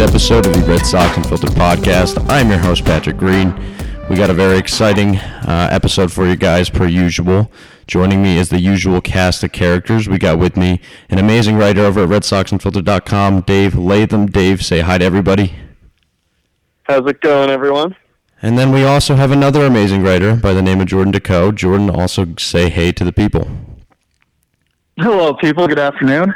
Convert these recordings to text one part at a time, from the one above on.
episode of the Red Sox Unfiltered podcast. I'm your host, Patrick Green. We got a very exciting uh, episode for you guys, per usual. Joining me is the usual cast of characters. We got with me an amazing writer over at RedSoxUnfiltered.com, Dave Latham. Dave, say hi to everybody. How's it going, everyone? And then we also have another amazing writer by the name of Jordan Deco. Jordan, also say hey to the people. Hello, people. Good afternoon.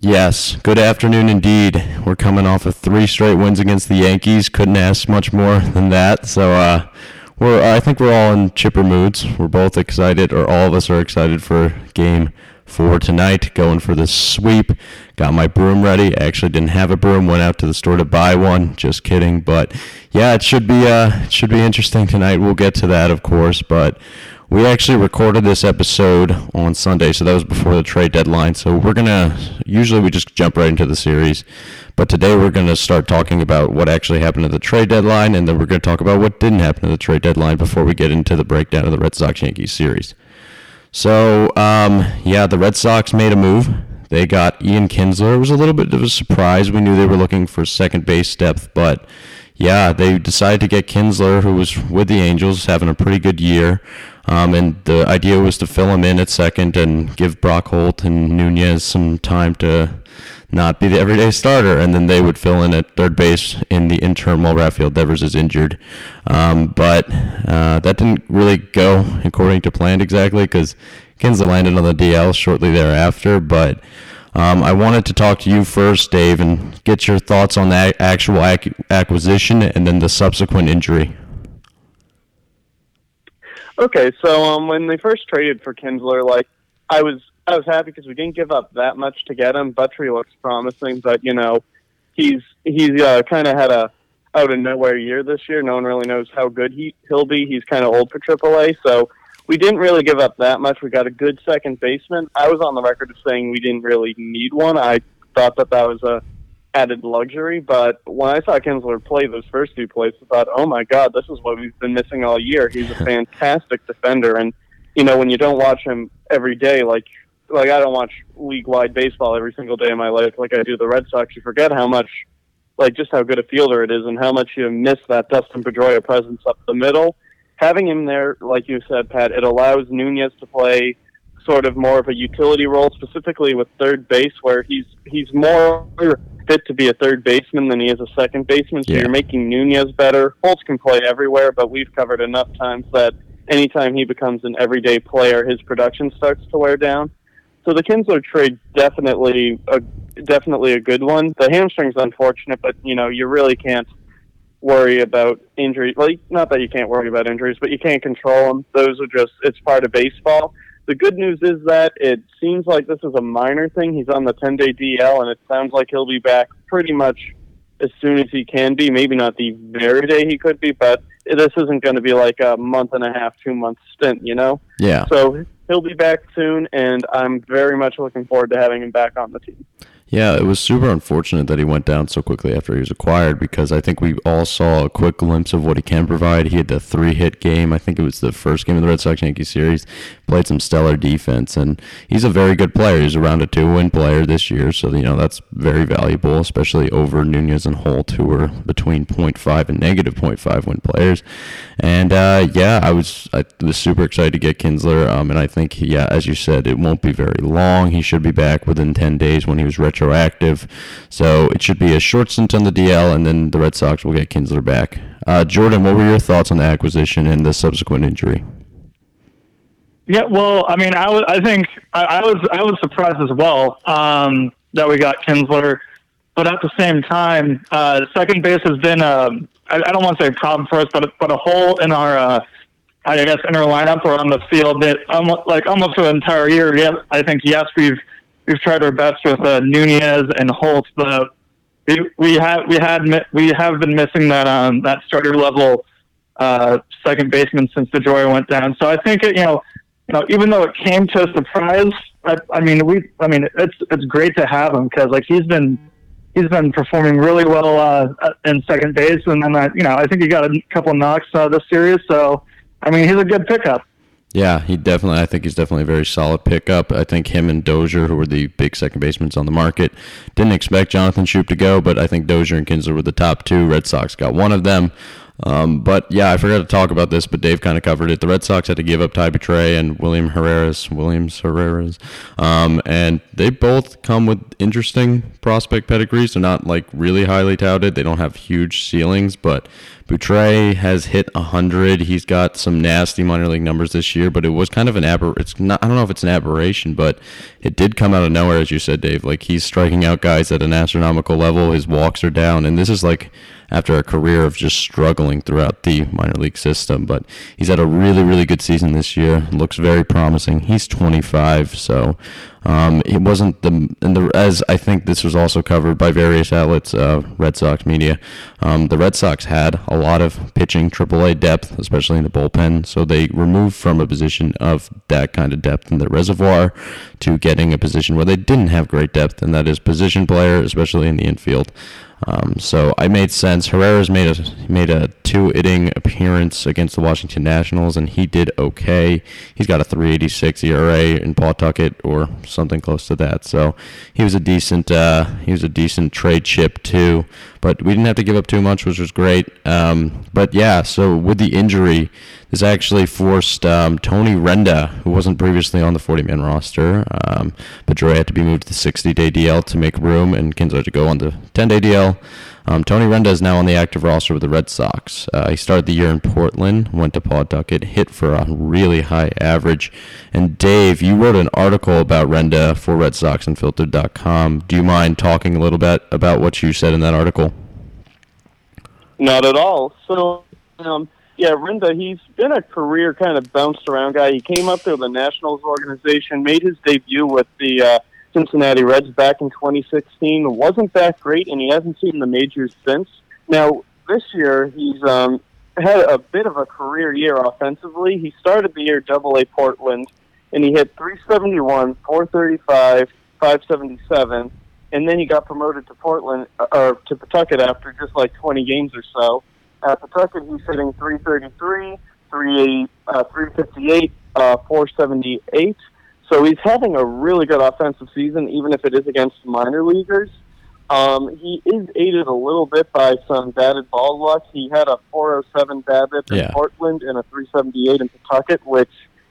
Yes, good afternoon indeed. We're coming off of three straight wins against the Yankees. Couldn't ask much more than that. So uh, we're I think we're all in chipper moods. We're both excited, or all of us are excited for Game Four tonight. Going for the sweep. Got my broom ready. Actually didn't have a broom. Went out to the store to buy one. Just kidding. But yeah, it should be uh it should be interesting tonight. We'll get to that, of course. But we actually recorded this episode on Sunday, so that was before the trade deadline. So we're gonna usually we just jump right into the series, but today we're gonna start talking about what actually happened at the trade deadline, and then we're gonna talk about what didn't happen at the trade deadline before we get into the breakdown of the Red Sox Yankees series. So um, yeah, the Red Sox made a move. They got Ian Kinsler. It was a little bit of a surprise. We knew they were looking for second base depth, but yeah, they decided to get Kinsler, who was with the Angels, having a pretty good year. Um, and the idea was to fill him in at second and give Brock Holt and Nunez some time to not be the everyday starter, and then they would fill in at third base in the interim while Rafael Devers is injured. Um, but uh, that didn't really go according to plan exactly because Kinsler landed on the DL shortly thereafter. But um, I wanted to talk to you first, Dave, and get your thoughts on the actual ac- acquisition and then the subsequent injury. Okay, so um, when they first traded for Kinsler, like I was, I was happy because we didn't give up that much to get him. Buttrey looks promising, but you know, he's he's uh, kind of had a out of nowhere year this year. No one really knows how good he he'll be. He's kind of old for AAA, so we didn't really give up that much. We got a good second baseman. I was on the record of saying we didn't really need one. I thought that that was a added luxury. But when I saw Kinsler play those first two plays, I thought, oh my God, this is what we've been missing all year. He's a fantastic defender, and you know when you don't watch him every day, like like I don't watch league wide baseball every single day of my life, like I do the Red Sox. You forget how much, like just how good a fielder it is, and how much you miss that Dustin Pedroia presence up the middle. Having him there, like you said, Pat, it allows Nunez to play sort of more of a utility role, specifically with third base, where he's he's more fit to be a third baseman than he is a second baseman. So Yeah. you're making Nunez better. Holtz can play everywhere, but we've covered enough times that anytime he becomes an everyday player, his production starts to wear down. So the Kinsler trade definitely a definitely a good one. The hamstring's unfortunate, but you know you really can't worry about injuries. Well, not that you can't worry about injuries, but you can't control them. Those are just it's part of baseball. The good news is that it seems like this is a minor thing. He's on the 10 day DL, and it sounds like he'll be back pretty much as soon as he can be. Maybe not the very day he could be, but this isn't going to be like a month and a half, two month stint, you know? Yeah. So he'll be back soon, and I'm very much looking forward to having him back on the team. Yeah, it was super unfortunate that he went down so quickly after he was acquired because I think we all saw a quick glimpse of what he can provide. He had the three hit game. I think it was the first game of the Red Sox Yankee series. Played some stellar defense, and he's a very good player. He's around a two win player this year, so you know that's very valuable, especially over Nunez and Holt, who were between 0.5 and negative 0.5 win players. And uh, yeah, I was I was super excited to get Kinsler, um, and I think yeah, as you said, it won't be very long. He should be back within 10 days when he was retroactive, so it should be a short stint on the DL, and then the Red Sox will get Kinsler back. Uh, Jordan, what were your thoughts on the acquisition and the subsequent injury? Yeah, well, I mean, I was, I think I, I was, I was surprised as well um, that we got Kinsler, but at the same time, uh, second base has been a, I, I don't want to say a problem for us, but a, but a hole in our, uh, I guess, in our lineup or on the field that like almost for the entire year. Yeah, I think yes, we've we've tried our best with uh, Nunez and Holt, but we we have we had we have been missing that um that starter level uh, second baseman since DeJoy went down. So I think it, you know, know, even though it came to a surprise, I, I mean, we, I mean, it's it's great to have him because like he's been he's been performing really well uh, in second base, and then uh, you know, I think he got a couple knocks uh, this series. So I mean, he's a good pickup. Yeah, he definitely. I think he's definitely a very solid pickup. I think him and Dozier, who were the big second basemen on the market, didn't expect Jonathan Schoop to go, but I think Dozier and Kinsler were the top two. Red Sox got one of them. Um, but yeah, I forgot to talk about this, but Dave kind of covered it. The Red Sox had to give up Ty Buttrey and William Jerez, Williams Jerez, um, and they both come with interesting prospect pedigrees. They're not like really highly touted. They don't have huge ceilings, but Buttrey has hit 100. He's got some nasty minor league numbers this year, but it was kind of an aber. It's not. I don't know if it's an aberration, but it did come out of nowhere, as you said, Dave. Like he's striking out guys at an astronomical level. His walks are down, and this is like after a career of just struggling throughout the minor league system. But he's had a really, really good season this year. Looks very promising. He's 25, so um, it wasn't the, and the as I think this was also covered by various outlets, uh, Red Sox media. Um, the Red Sox had a lot of pitching AAA depth, especially in the bullpen. So they removed from a position of that kind of depth in their reservoir to getting a position where they didn't have great depth, and that is position player, especially in the infield. Um, so I made sense. Herrera's made a made a two inning appearance against the Washington Nationals, and he did okay. He's got a 3.86 ERA in Pawtucket or something close to that. So he was a decent uh, he was a decent trade chip too. But we didn't have to give up too much, which was great. Um, but yeah, so with the injury, this actually forced um, Tony Renda, who wasn't previously on the 40-man roster, um, Pedroia had to be moved to the 60-day DL to make room, and Kinsler to go on the 10-day DL. Um, Tony Renda is now on the active roster with the Red Sox. Uh, he started the year in Portland, went to Pawtucket, hit for a really high average. And Dave, you wrote an article about Renda for RedSoxUnfiltered.com. Do you mind talking a little bit about what you said in that article? Not at all. So, um, yeah, Renda, he's been a career kind of bounced around guy. He came up through the Nationals organization, made his debut with the uh, Cincinnati Reds back in 2016. wasn't that great, and he hasn't seen the majors since. Now, this year, he's um, had a bit of a career year offensively. He started the year Double A Portland, and he hit 371, 435, 577, and then he got promoted to Portland uh, or to Pawtucket after just like 20 games or so. At Pawtucket, he's hitting 333, 380, uh, 358, uh, 478. So he's having a really good offensive season, even if it is against minor leaguers. Um, he is aided a little bit by some batted ball luck. He had a 407 BABIP in Portland and a 378 in Pawtucket, which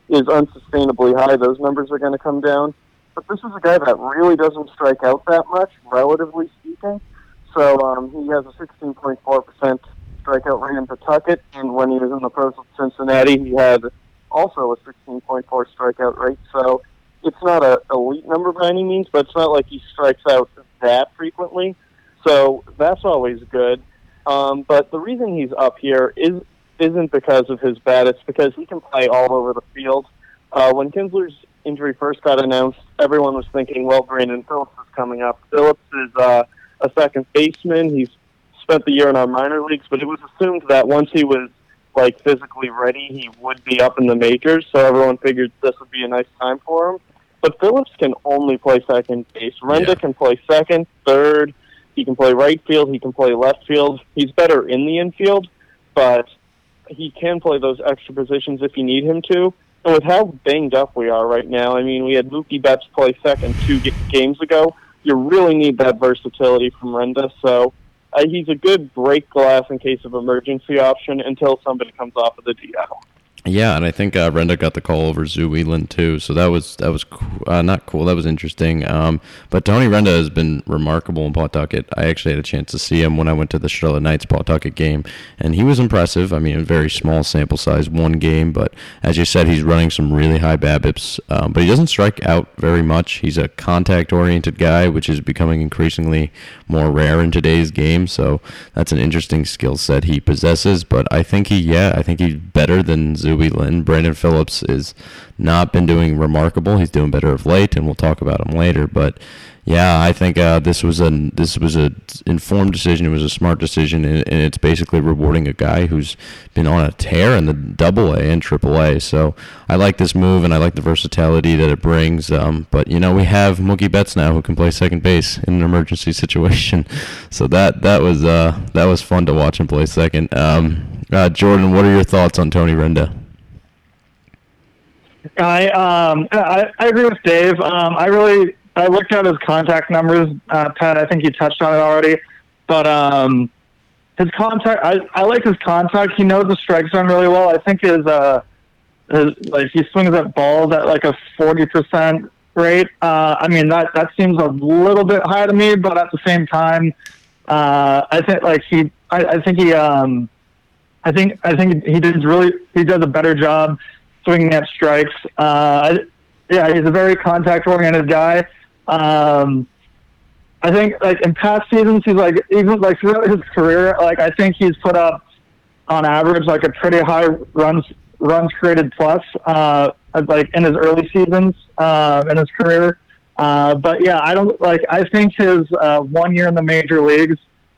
is unsustainably high. Those numbers are going to come down. But this is a guy that really doesn't strike out that much, relatively speaking. So um, he has a 16.4% strikeout rate in Pawtucket, and when he was in the pros of Cincinnati, he had also a 16.4 strikeout rate. So it's not a elite number by any means, but it's not like he strikes out that frequently. So that's always good. Um, but the reason he's up here is isn't because of his bat; it's because he can play all over the field. Uh, when Kinsler's injury first got announced, everyone was thinking, "Well, Brandon Phillips is coming up." Phillips is uh, a second baseman. He's spent the year in our minor leagues, but it was assumed that once he was like physically ready, he would be up in the majors. So everyone figured this would be a nice time for him. But Phillips can only play second base. Renda Yeah. can play second, third. He can play right field. He can play left field. He's better in the infield, but he can play those extra positions if you need him to. And with how banged up we are right now, I mean, we had Mookie Betts play second two games ago. You really need that versatility from Renda. So uh, he's a good break glass in case of emergency option until somebody comes off of the DL. Yeah, and I think uh, Renda got the call over Tzu-Wei Lin too, so that was that was uh, not cool. That was interesting. Um, but Tony Renda has been remarkable in Pawtucket. I actually had a chance to see him when I went to the Charlotte Knights Pawtucket game, and he was impressive. I mean, a very small sample size, one game, but as you said, he's running some really high BABIPs. Um, but he doesn't strike out very much. He's a contact-oriented guy, which is becoming increasingly more rare in today's game. So that's an interesting skill set he possesses. But I think he, yeah, I think he's better than Tzu-Wei Lin. Brandon Phillips is not been doing remarkable. He's doing better of late, and we'll talk about him later. But yeah, I think uh, this was a this was a informed decision. It was a smart decision, and, and it's basically rewarding a guy who's been on a tear in the Double A and Triple A. So I like this move, and I like the versatility that it brings. Um, but you know, we have Mookie Betts now who can play second base in an emergency situation. So that that was uh, that was fun to watch him play second. Um, uh, Jordan, what are your thoughts on Tony Renda? I um I, I agree with Dave. Um, I really I looked at his contact numbers, uh, Pat. I think you touched on it already, but um, his contact I, I like his contact. He knows the strike zone really well. I think his uh his, like he swings at balls at like a forty percent rate. Uh, I mean that that seems a little bit high to me, but at the same time, uh, I think like he I, I think he um I think I think he does really he does a better job swinging at strikes. Uh, yeah, he's a very contact oriented guy. Um, I think like in past seasons, he's like even like throughout his career, like I think he's put up on average like a pretty high runs runs created plus, uh, like in his early seasons uh, in his career. Uh, but yeah, I don't like. I think his uh, one year in the major leagues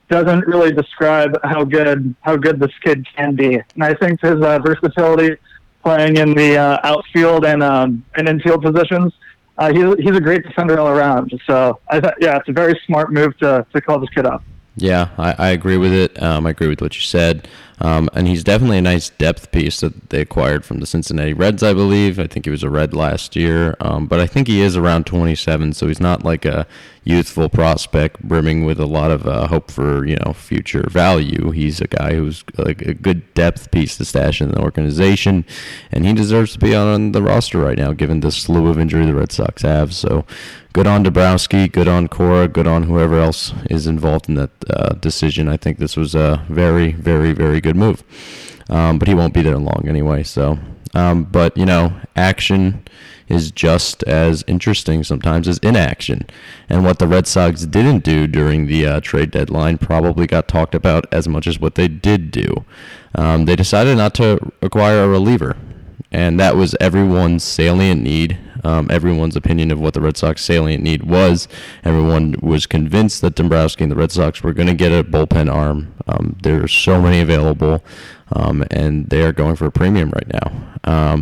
doesn't really describe how good how good this kid can be. And I think his uh, versatility, playing in the uh, outfield and um, and infield positions, uh, he's he's a great defender all around. So I th- yeah, it's a very smart move to to call this kid up. Yeah, I, I agree with it. Um, I agree with what you said. Um, and he's definitely a nice depth piece that they acquired from the Cincinnati Reds, I believe. I think he was a Red last year. Um, but I think he is around 27, so he's not like a youthful prospect brimming with a lot of uh, hope for you know future value. He's a guy who's a good depth piece to stash in the organization, and he deserves to be on the roster right now, given the slew of injury the Red Sox have. So good on Dombrowski, good on Cora, good on whoever else is involved in that uh, decision. I think this was a very, very, very good move. Um, but he won't be there long anyway. So, um, but you know, action is just as interesting sometimes as inaction. And what the Red Sox didn't do during the uh, trade deadline probably got talked about as much as what they did do. Um, they decided not to acquire a reliever, and that was everyone's salient need um, everyone's opinion of what the Red Sox salient need was. Everyone was convinced that Dombrowski and the Red Sox were going to get a bullpen arm. Um, there are so many available, um, and they are going for a premium right now.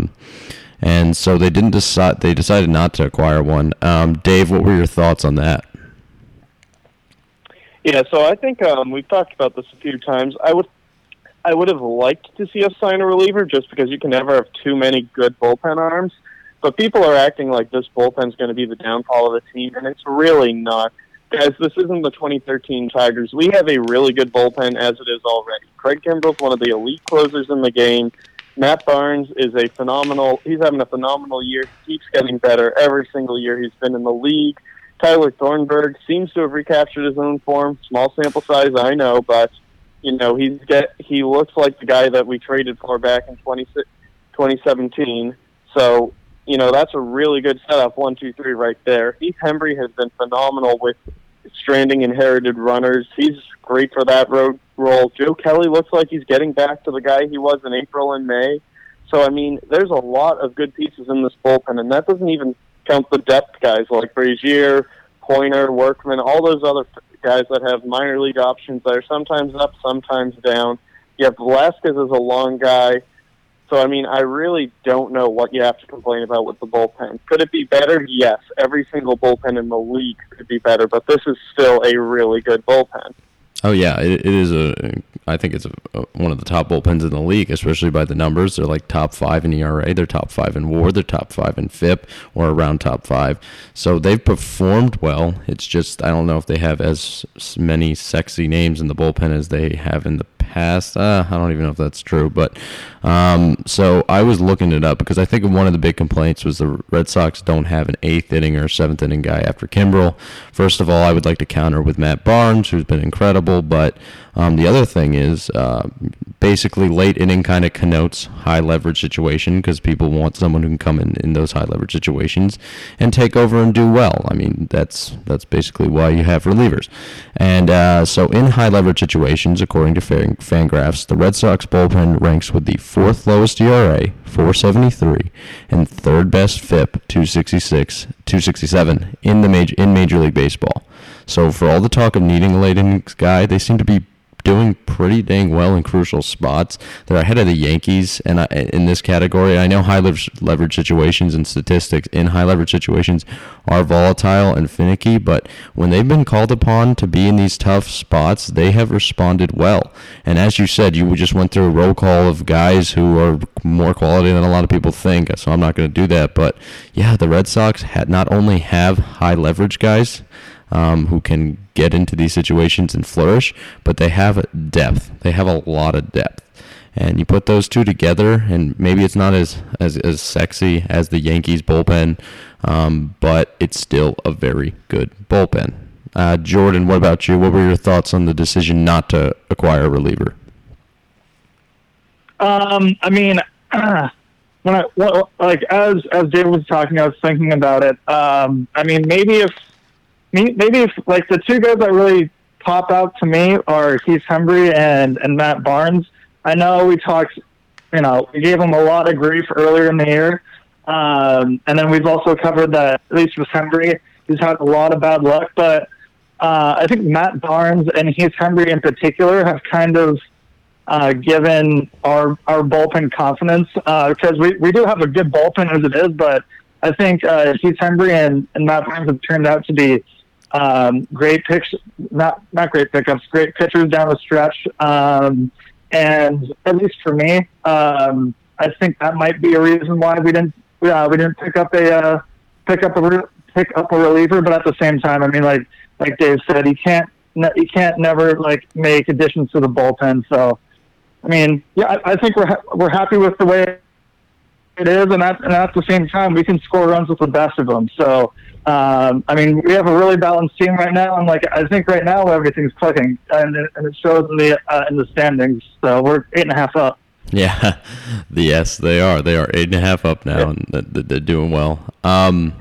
And so they didn't decide. They decided not to acquire one. Um, Dave, what were your thoughts on that? Yeah, so I think um, we've talked about this a few times. I would I would have liked to see us sign a reliever just because you can never have too many good bullpen arms. But people are acting like this bullpen's going to be the downfall of the team, and it's really not. Guys, this isn't the 2013 Tigers. We have a really good bullpen as it is already. Craig Kimbrel's one of the elite closers in the game. Matt Barnes is a phenomenal. He's having a phenomenal year. He keeps getting better every single year he's been in the league. Tyler Thornburg seems to have recaptured his own form. Small sample size, I know, but you know he's get he looks like the guy that we traded for back in 20, 2017. So you know, that's a really good setup, one, two, three, right there. Heath Hembree has been phenomenal with stranding inherited runners. He's great for that road role. Joe Kelly looks like he's getting back to the guy he was in April and May. So, I mean, there's a lot of good pieces in this bullpen, and that doesn't even count the depth guys like Brasier, Poyner, Workman, all those other guys that have minor league options that are sometimes up, sometimes down. You have Velazquez as a long guy. So, I mean, I really don't know what you have to complain about with the bullpen. Could it be better? Yes. Every single bullpen in the league could be better, but this is still a really good bullpen. Oh yeah, it, it is a. I think it's a, a, one of the top bullpens in the league, especially by the numbers. They're like top five in ERA, they're top five in WAR, they're top five in FIP, or around top five. So they've performed well. It's just I don't know if they have as many sexy names in the bullpen as they have in the past. Uh, I don't even know if that's true, but um, so I was looking it up because I think one of the big complaints was the Red Sox don't have an eighth inning or seventh inning guy after Kimbrel. First of all, I would like to counter with Matt Barnes, who's been incredible, but um, the other thing is uh, basically late inning kind of connotes high leverage situation because people want someone who can come in in those high leverage situations and take over and do well. I mean, that's that's basically why you have relievers. And uh, so in high leverage situations, according to Fangraphs, the Red Sox bullpen ranks with the fourth lowest ERA, 473, and third best FIP, 266, 267 in the major in Major League Baseball. So for all the talk of needing a late innings guy, they seem to be doing pretty dang well in crucial spots. They're ahead of the Yankees and in this category. I know high leverage situations and statistics in high leverage situations are volatile and finicky, but when they've been called upon to be in these tough spots, they have responded well. And as you said, you just went through a roll call of guys who are more quality than a lot of people think. So I'm not going to do that, but yeah, the Red Sox had not only have high leverage guys um, who can get into these situations and flourish, but they have depth. They have a lot of depth. And you put those two together, and maybe it's not as, as, as sexy as the Yankees bullpen, um, but it's still a very good bullpen. Uh, Jordan, what about you? What were your thoughts on the decision not to acquire a reliever? Um, I mean, when I well, like as as David was talking, I was thinking about it. Um, I mean, maybe if maybe if like the two guys that really pop out to me are Heath Hembree and and Matt Barnes. I know we talked, you know, we gave him a lot of grief earlier in the year, um, and then we've also covered that at least with Hembree, he's had a lot of bad luck. But uh, I think Matt Barnes and Heath Hembree in particular have kind of uh, given our our bullpen confidence because uh, we, we do have a good bullpen as it is, but I think uh, Heath Hembree and, and Matt Barnes have turned out to be um, great picks, not not great pickups, great pitchers down the stretch. Um, and at least for me, um, I think that might be a reason why we didn't uh, we didn't pick up a uh, pick up a re- pick up a reliever. But at the same time, I mean, like like Dave said, he can't you can't never like make additions to the bullpen. So, I mean, yeah, I, I think we're ha- we're happy with the way it is, and at, and at the same time, we can score runs with the best of them. So, um, I mean, we have a really balanced team right now, and like I think right now everything's clicking, and, and it shows in the uh, in the standings. So we're eight and a half up. Yeah, yes, they are. They are eight and a half up now, yeah. and they're doing well. Um,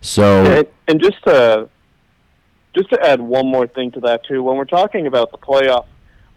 so, and, and just to just to add one more thing to that too, when we're talking about the playoff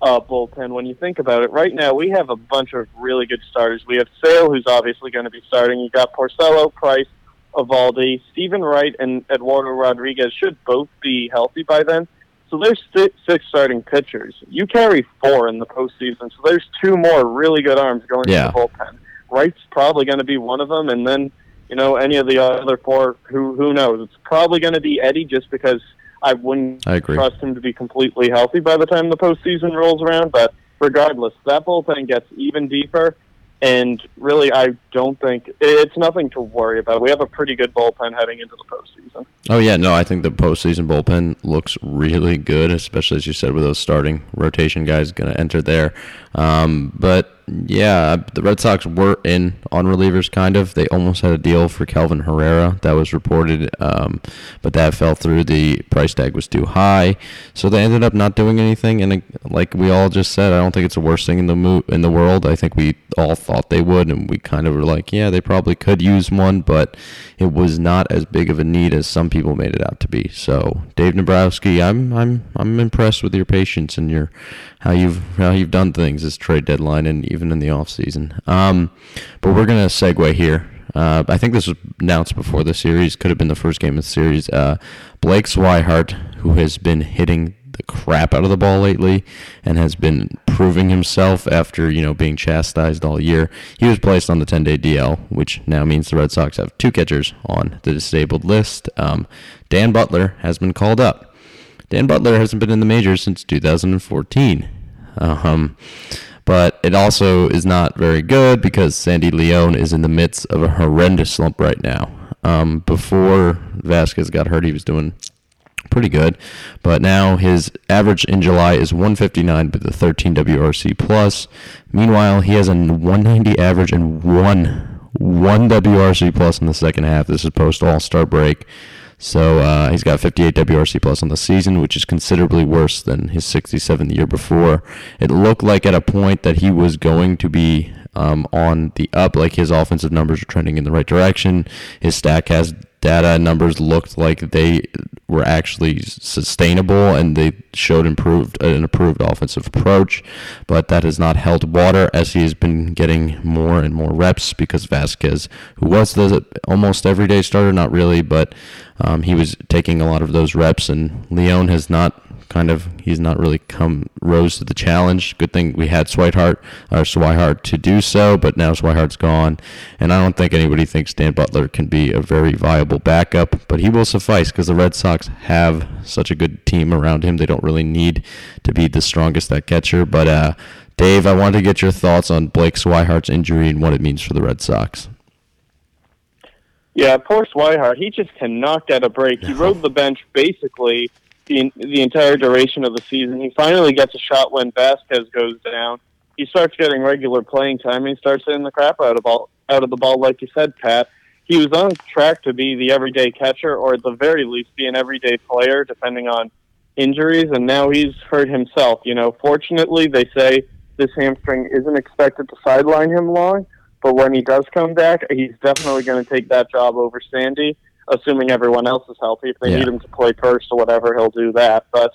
uh, bullpen. When you think about it, right now we have a bunch of really good starters. We have Sale, who's obviously going to be starting. You got Porcello, Price, Eovaldi, Steven Wright, and Eduardo Rodriguez should both be healthy by then. So there's six starting pitchers. You carry four in the postseason, so there's two more really good arms going yeah. to the bullpen. Wright's probably going to be one of them, and then you know any of the other four. Who who knows? It's probably going to be Eddie, just because I wouldn't I trust him to be completely healthy by the time the postseason rolls around. But regardless, that bullpen gets even deeper. And really, I don't think it's nothing to worry about. We have a pretty good bullpen heading into the postseason. Oh yeah, no, I think the postseason bullpen looks really good, especially as you said with those starting rotation guys going to enter there. Um, but yeah, the Red Sox were in on relievers, kind of. They almost had a deal for Kelvin Herrera that was reported, um, but that fell through. The price tag was too high, so they ended up not doing anything. And like we all just said, I don't think it's the worst thing in the mo- in the world. I think we all thought they would, and we kind of were like, yeah, they probably could use one, but it was not as big of a need as some people made it out to be. So, Dave Dombrowski, I'm I'm I'm impressed with your patience and your how you've how you've done things this trade deadline and even in the off season. Um, but we're gonna segue here. Uh, I think this was announced before the series. Could have been the first game of the series. Uh, Blake Swihart, who has been hitting the crap out of the ball lately and has been proving himself after you know being chastised all year. He was placed on the 10-day DL, which now means the Red Sox have two catchers on the disabled list. Um, Dan Butler has been called up. Dan Butler hasn't been in the majors since 2014. Um, but it also is not very good because Sandy León is in the midst of a horrendous slump right now. Um, before Vazquez got hurt, he was doing pretty good, but now his average in July is 159 with the 13 WRC plus. Meanwhile, he has a 190 average and one one WRC plus in the second half. This is post All Star break. So uh, he's got 58 WRC plus on the season, which is considerably worse than his 67 the year before. It looked like at a point that he was going to be um, on the up, like his offensive numbers are trending in the right direction. His Statcast data numbers looked like they were actually sustainable and they showed improved an improved offensive approach, but that has not held water as he has been getting more and more reps because Vazquez, who was the almost everyday starter, not really, but um, he was taking a lot of those reps, and León has not kind of he's not really come rose to the challenge. Good thing we had Swihart or Swihart to do so, but now Swihart's gone, and I don't think anybody thinks Dan Butler can be a very viable backup. But he will suffice because the Red Sox have such a good team around him. They don't really need to be the strongest at catcher. But uh, Dave, I want to get your thoughts on Blake Swihart's injury and what it means for the Red Sox. Yeah, poor Swihart. He just cannot get a break. He rode the bench basically the the entire duration of the season. He finally gets a shot when Vazquez goes down. He starts getting regular playing time and he starts hitting the crap out of ball out of the ball, like you said, Pat. He was on track to be the everyday catcher, or at the very least, be an everyday player, depending on injuries. And now he's hurt himself. You know, fortunately, they say this hamstring isn't expected to sideline him long, but when he does come back, he's definitely going to take that job over Sandy assuming everyone else is healthy. If they Yeah. need him to play first or whatever, he'll do that. But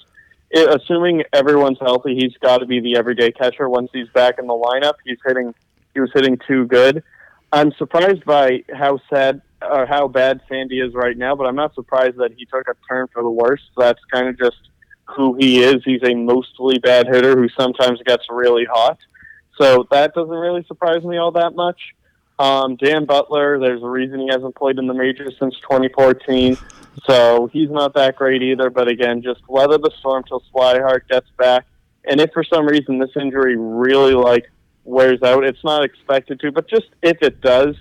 it, assuming everyone's healthy, he's got to be the everyday catcher once he's back in the lineup. He's hitting. He was hitting too good. I'm surprised by how sad or how bad Sandy is right now, but I'm not surprised that he took a turn for the worse. That's kind of just who he is. He's a mostly bad hitter who sometimes gets really hot. So that doesn't really surprise me all that much. Um, Dan Butler, there's a reason he hasn't played in the majors since 2014, so he's not that great either. But again, just weather the storm till Swihart gets back. And if for some reason this injury really like wears out, it's not expected to, but just if it does,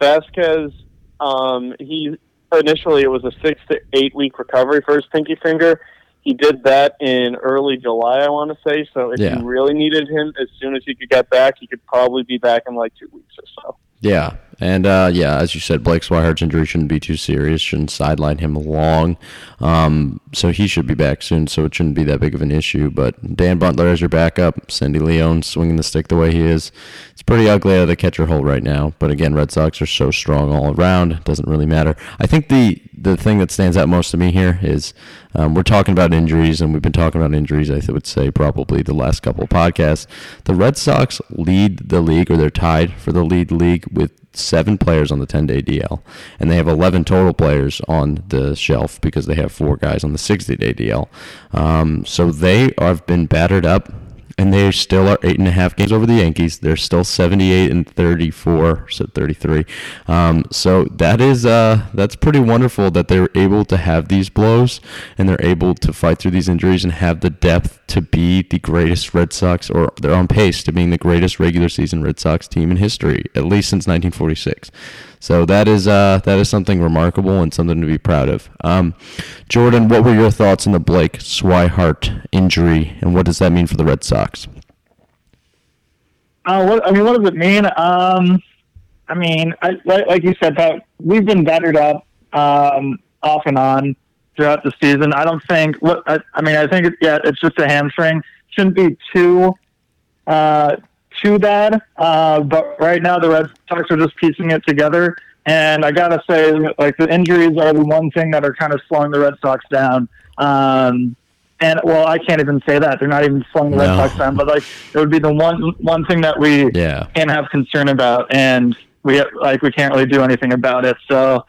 Vazquez, um, he initially it was a six to eight week recovery for his pinky finger. He did that in early July, I want to say. So if Yeah. you really needed him, as soon as he could get back, he could probably be back in like two weeks or so. Yeah, and uh, yeah, as you said, Blake Swihart's injury shouldn't be too serious. Shouldn't sideline him long. Um, so he should be back soon. So it shouldn't be that big of an issue. But Dan Butler as your backup, Sandy León swinging the stick the way he is. It's pretty ugly out of the catcher hole right now. But again, Red Sox are so strong all around. It doesn't really matter. I think the the thing that stands out most to me here is um, we're talking about injuries, and we've been talking about injuries. I would say probably the last couple of podcasts. The Red Sox lead the league, or they're tied for the lead league with seven players on the 10 day DL, and they have 11 total players on the shelf because they have four guys on the 60 day DL. Um, so they have been battered up, and they still are eight and a half games over the Yankees. They're still 78 and 34, so 33. Um, so that is uh, that's pretty wonderful that they're able to have these blows and they're able to fight through these injuries and have the depth to be the greatest Red Sox, or they're on pace to being the greatest regular season Red Sox team in history, at least since 1946. So that is uh, that is something remarkable and something to be proud of. Um, Jordan, what were your thoughts on the Blake Swihart injury, and what does that mean for the Red Sox? Uh, what, I mean, what does it mean? Um, I mean, I, like, like you said, Pat, we've been battered up um, off and on throughout the season. I don't think. What I, I mean, I think it, yeah, it's just a hamstring. Shouldn't be too uh, too bad. Uh, but right now, the Red Sox are just piecing it together. And I gotta say, like the injuries are the one thing that are kind of slowing the Red Sox down. Um, and well, I can't even say that they're not even slowing the Red Sox down, but like it would be the one one thing that we Yeah. can't have concern about, and we like we can't really do anything about it. So,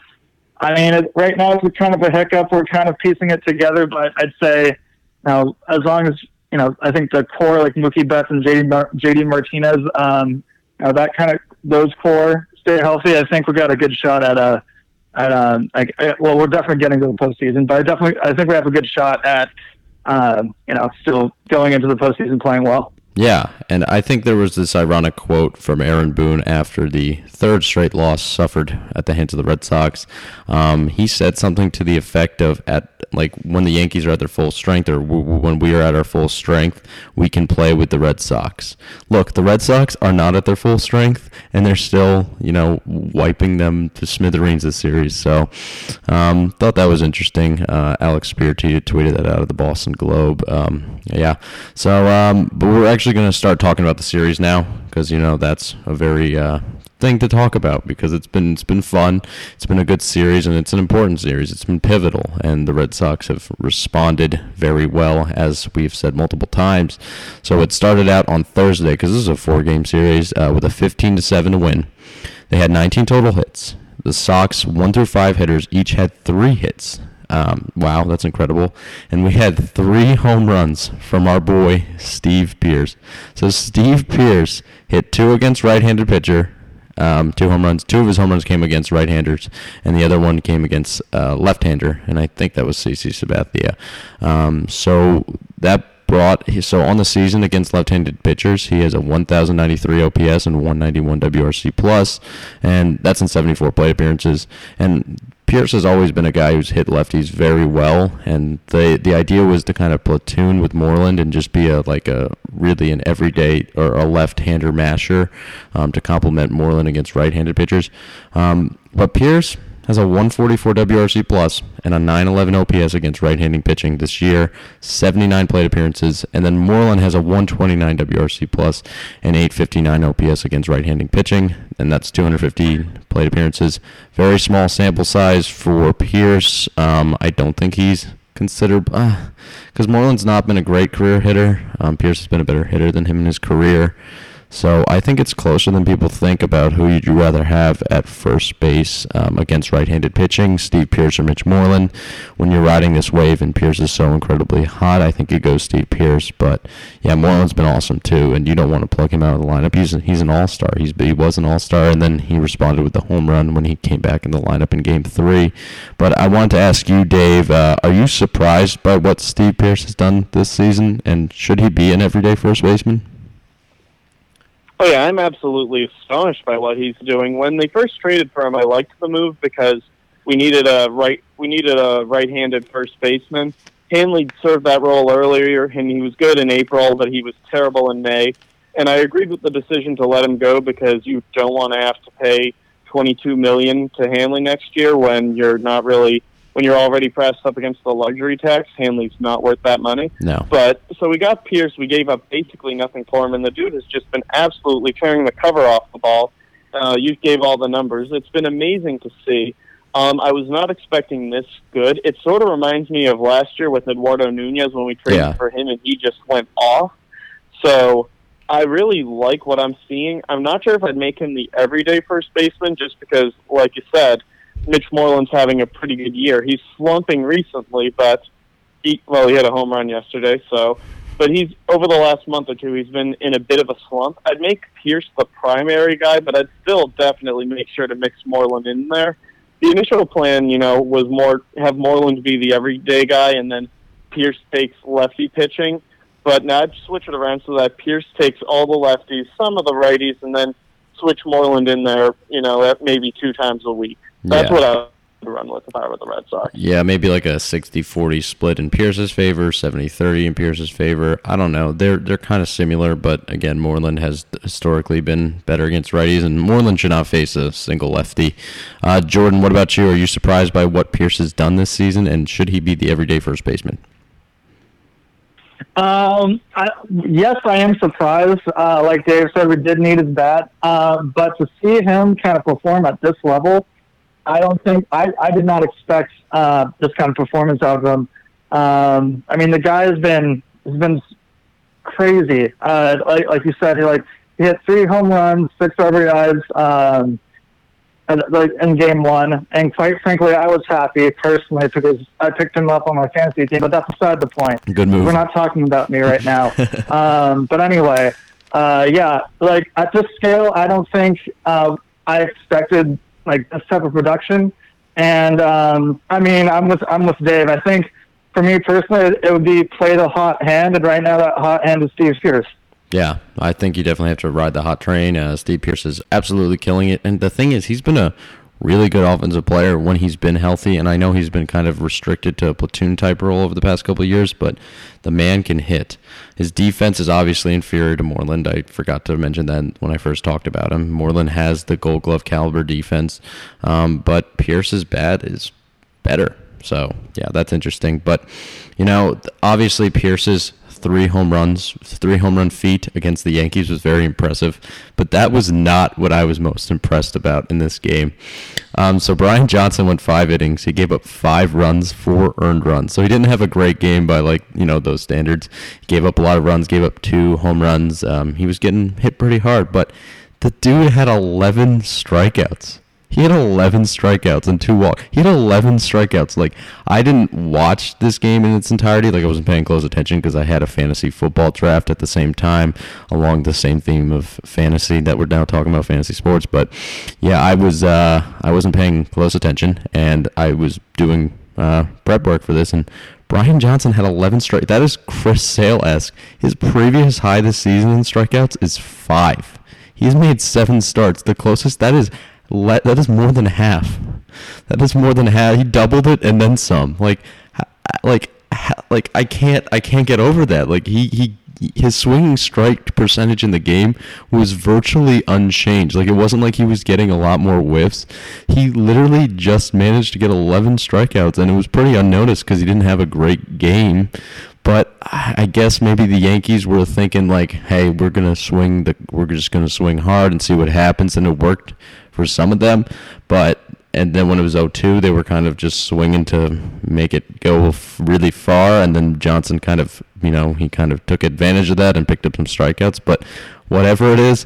I mean, it, right now it's kind of a hiccup. We're kind of piecing it together, but I'd say now as long as you know, I think the core like Mookie Betts and JD Mar- JD Martinez, um, you know, that kind of those core stay healthy. I think we got a good shot at a. At um, like, uh, well, we're definitely getting to the postseason, but I definitely, I think we have a good shot at, um, you know, still going into the postseason playing well. Yeah, and I think there was this ironic quote from Aaron Boone after the third straight loss suffered at the hands of the Red Sox. Um, he said something to the effect of, "At like when the Yankees are at their full strength, or w- when we are at our full strength, we can play with the Red Sox." Look, the Red Sox are not at their full strength, and they're still, you know, wiping them to smithereens this series. So, um, thought that was interesting. Uh, Alex Speier tweeted, tweeted that out of the Boston Globe. Um, yeah. So, um, but we're actually going to start talking about the series now because you know that's a very uh, thing to talk about because it's been it's been fun. It's been a good series and it's an important series. It's been pivotal, and the Red Sox have responded very well, as we've said multiple times. So it started out on Thursday because this is a four-game series uh, with a 15 to seven win. They had 19 total hits. The Sox, one through five hitters, each had three hits. Um, wow, that's incredible. And we had three home runs from our boy, Steve Pearce. So Steve Pearce hit two against right handed pitcher, um, two home runs. Two of his home runs came against right-handers, and the other one came against uh, left-hander, and I think that was CC Sabathia. Um, so that brought so on the season against left-handed pitchers, he has a 1,093 OPS and 191 WRC plus, and that's in 74 plate appearances. And Pearce has always been a guy who's hit lefties very well, and the the idea was to kind of platoon with Moreland and just be a like a really an everyday or a left-hander masher um, to complement Moreland against right-handed pitchers. Um, but Pearce has a 144 WRC plus and a 911 OPS against right-handed pitching this year, 79 plate appearances, and then Moreland has a 129 WRC plus and 859 OPS against right-handed pitching, and that's 250 plate appearances. Very small sample size for Pearce. Um, I don't think he's considered because uh, Moreland's not been a great career hitter. Um, Pearce has been a better hitter than him in his career. So I think it's closer than people think about who you'd rather have at first base um, against right-handed pitching, Steve Pearce or Mitch Moreland. When you're riding this wave and Pearce is so incredibly hot, I think it goes Steve Pearce. But yeah, Moreland's been awesome too, and you don't want to plug him out of the lineup. He's he's an all-star. He's he was an all-star, and then he responded with the home run when he came back in the lineup in Game Three. But I wanted to ask you, Dave, uh, are you surprised by what Steve Pearce has done this season, and should he be an everyday first baseman? Oh yeah, I'm absolutely astonished by what he's doing. When they first traded for him, I liked the move because we needed a right we needed a right-handed first baseman. Hanley served that role earlier, and he was good in April, but he was terrible in May. And I agreed with the decision to let him go because you don't want to have to pay 22 million to Hanley next year when you're not really when you're already pressed up against the luxury tax, Hanley's not worth that money. No. But so we got Pearce. We gave up basically nothing for him, and the dude has just been absolutely tearing the cover off the ball. Uh, you gave all the numbers. It's been amazing to see. Um, I was not expecting this good. It sort of reminds me of last year with Eduardo Nunez when we traded yeah. for him and he just went off. So I really like what I'm seeing. I'm not sure if I'd make him the everyday first baseman just because, like you said, Mitch Moreland's having a pretty good year. He's slumping recently, but he well, he had a home run yesterday, so but he's over the last month or two he's been in a bit of a slump. I'd make Pearce the primary guy, but I'd still definitely make sure to mix Moreland in there. The initial plan, you know, was more have Moreland be the everyday guy and then Pearce takes lefty pitching. But now I'd switch it around so that Pearce takes all the lefties, some of the righties, and then switch Moreland in there, you know, at maybe two times a week. That's yeah. what I would run with if I were the Red Sox. Yeah, maybe like a 60-40 split in Pearce's favor, 70-30 in Pearce's favor. I don't know. They're they're kind of similar, but again, Moreland has historically been better against righties, and Moreland should not face a single lefty. Uh, Jordan, what about you? Are you surprised by what Pearce has done this season, and should he be the everyday first baseman? Um, I, yes, I am surprised. Uh, like Dave said, we did need his bat, uh, but to see him kind of perform at this level I don't think I, I did not expect uh, this kind of performance out of him. Um, I mean, the guy has been has been crazy. Uh, like, like you said, he like he hit three home runs, six RBIs, um, and, like in game one. And quite frankly, I was happy personally because I picked him up on my fantasy team. But that's beside the point. Good move. We're not talking about me right now. um, but anyway, uh, yeah, like at this scale, I don't think uh, I expected like this type of production. And um, I mean, I'm with I'm with Dave. I think for me personally, it would be play the hot hand, and right now that hot hand is Steve Pearce. Yeah, I think you definitely have to ride the hot train. Uh, Steve Pearce is absolutely killing it, and the thing is, he's been a really good offensive player when he's been healthy. And I know he's been kind of restricted to a platoon type role over the past couple of years, but the man can hit. His defense is obviously inferior to Moreland. I forgot to mention that when I first talked about him. Moreland has the Gold Glove caliber defense, um, but Pearce's bat is better. So yeah, that's interesting. But you know, obviously Pearce's three home runs, three home run feat against the Yankees was very impressive. But that was not what I was most impressed about in this game. Um, so Brian Johnson went five innings. He gave up five runs, four earned runs. So he didn't have a great game by like you know those standards. He gave up a lot of runs, gave up two home runs. Um, he was getting hit pretty hard, but the dude had 11 strikeouts. He had 11 strikeouts and two walks. He had 11 strikeouts. Like I didn't watch this game in its entirety. Like I wasn't paying close attention because I had a fantasy football draft at the same time, along the same theme of fantasy that we're now talking about fantasy sports. But yeah, I was uh, I wasn't paying close attention, and I was doing uh, prep work for this, and Brian Johnson had 11 strike. That is Chris Sale esque. His previous high this season in strikeouts is five. He's made seven starts. The closest that is let that is more than half. That is more than half. He doubled it and then some. Like, like, like I can't I can't get over that. Like he he his swinging strike percentage in the game was virtually unchanged. Like it wasn't like he was getting a lot more whiffs. He literally just managed to get 11 strikeouts, and it was pretty unnoticed because he didn't have a great game. But I guess maybe the Yankees were thinking like, "Hey, we're gonna swing the, we're just gonna swing hard and see what happens," and it worked for some of them. But and then when it was 0-2, they were kind of just swinging to make it go really far. And then Johnson kind of, you know, he kind of took advantage of that and picked up some strikeouts. But whatever it is,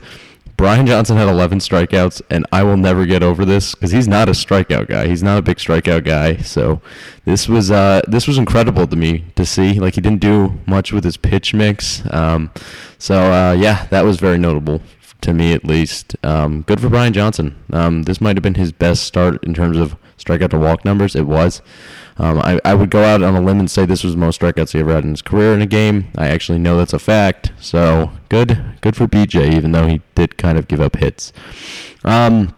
Brian Johnson had 11 strikeouts, and I will never get over this because he's not a strikeout guy. He's not a big strikeout guy. So this was uh, this was incredible to me to see. Like he didn't do much with his pitch mix. Um, so uh, yeah, that was very notable to me at least. Um, good for Brian Johnson. Um, this might have been his best start in terms of strikeout to walk numbers. It was. Um, I, I would go out on a limb and say this was the most strikeouts he ever had in his career in a game. I actually know that's a fact. So good, good for BJ, even though he did kind of give up hits. Um,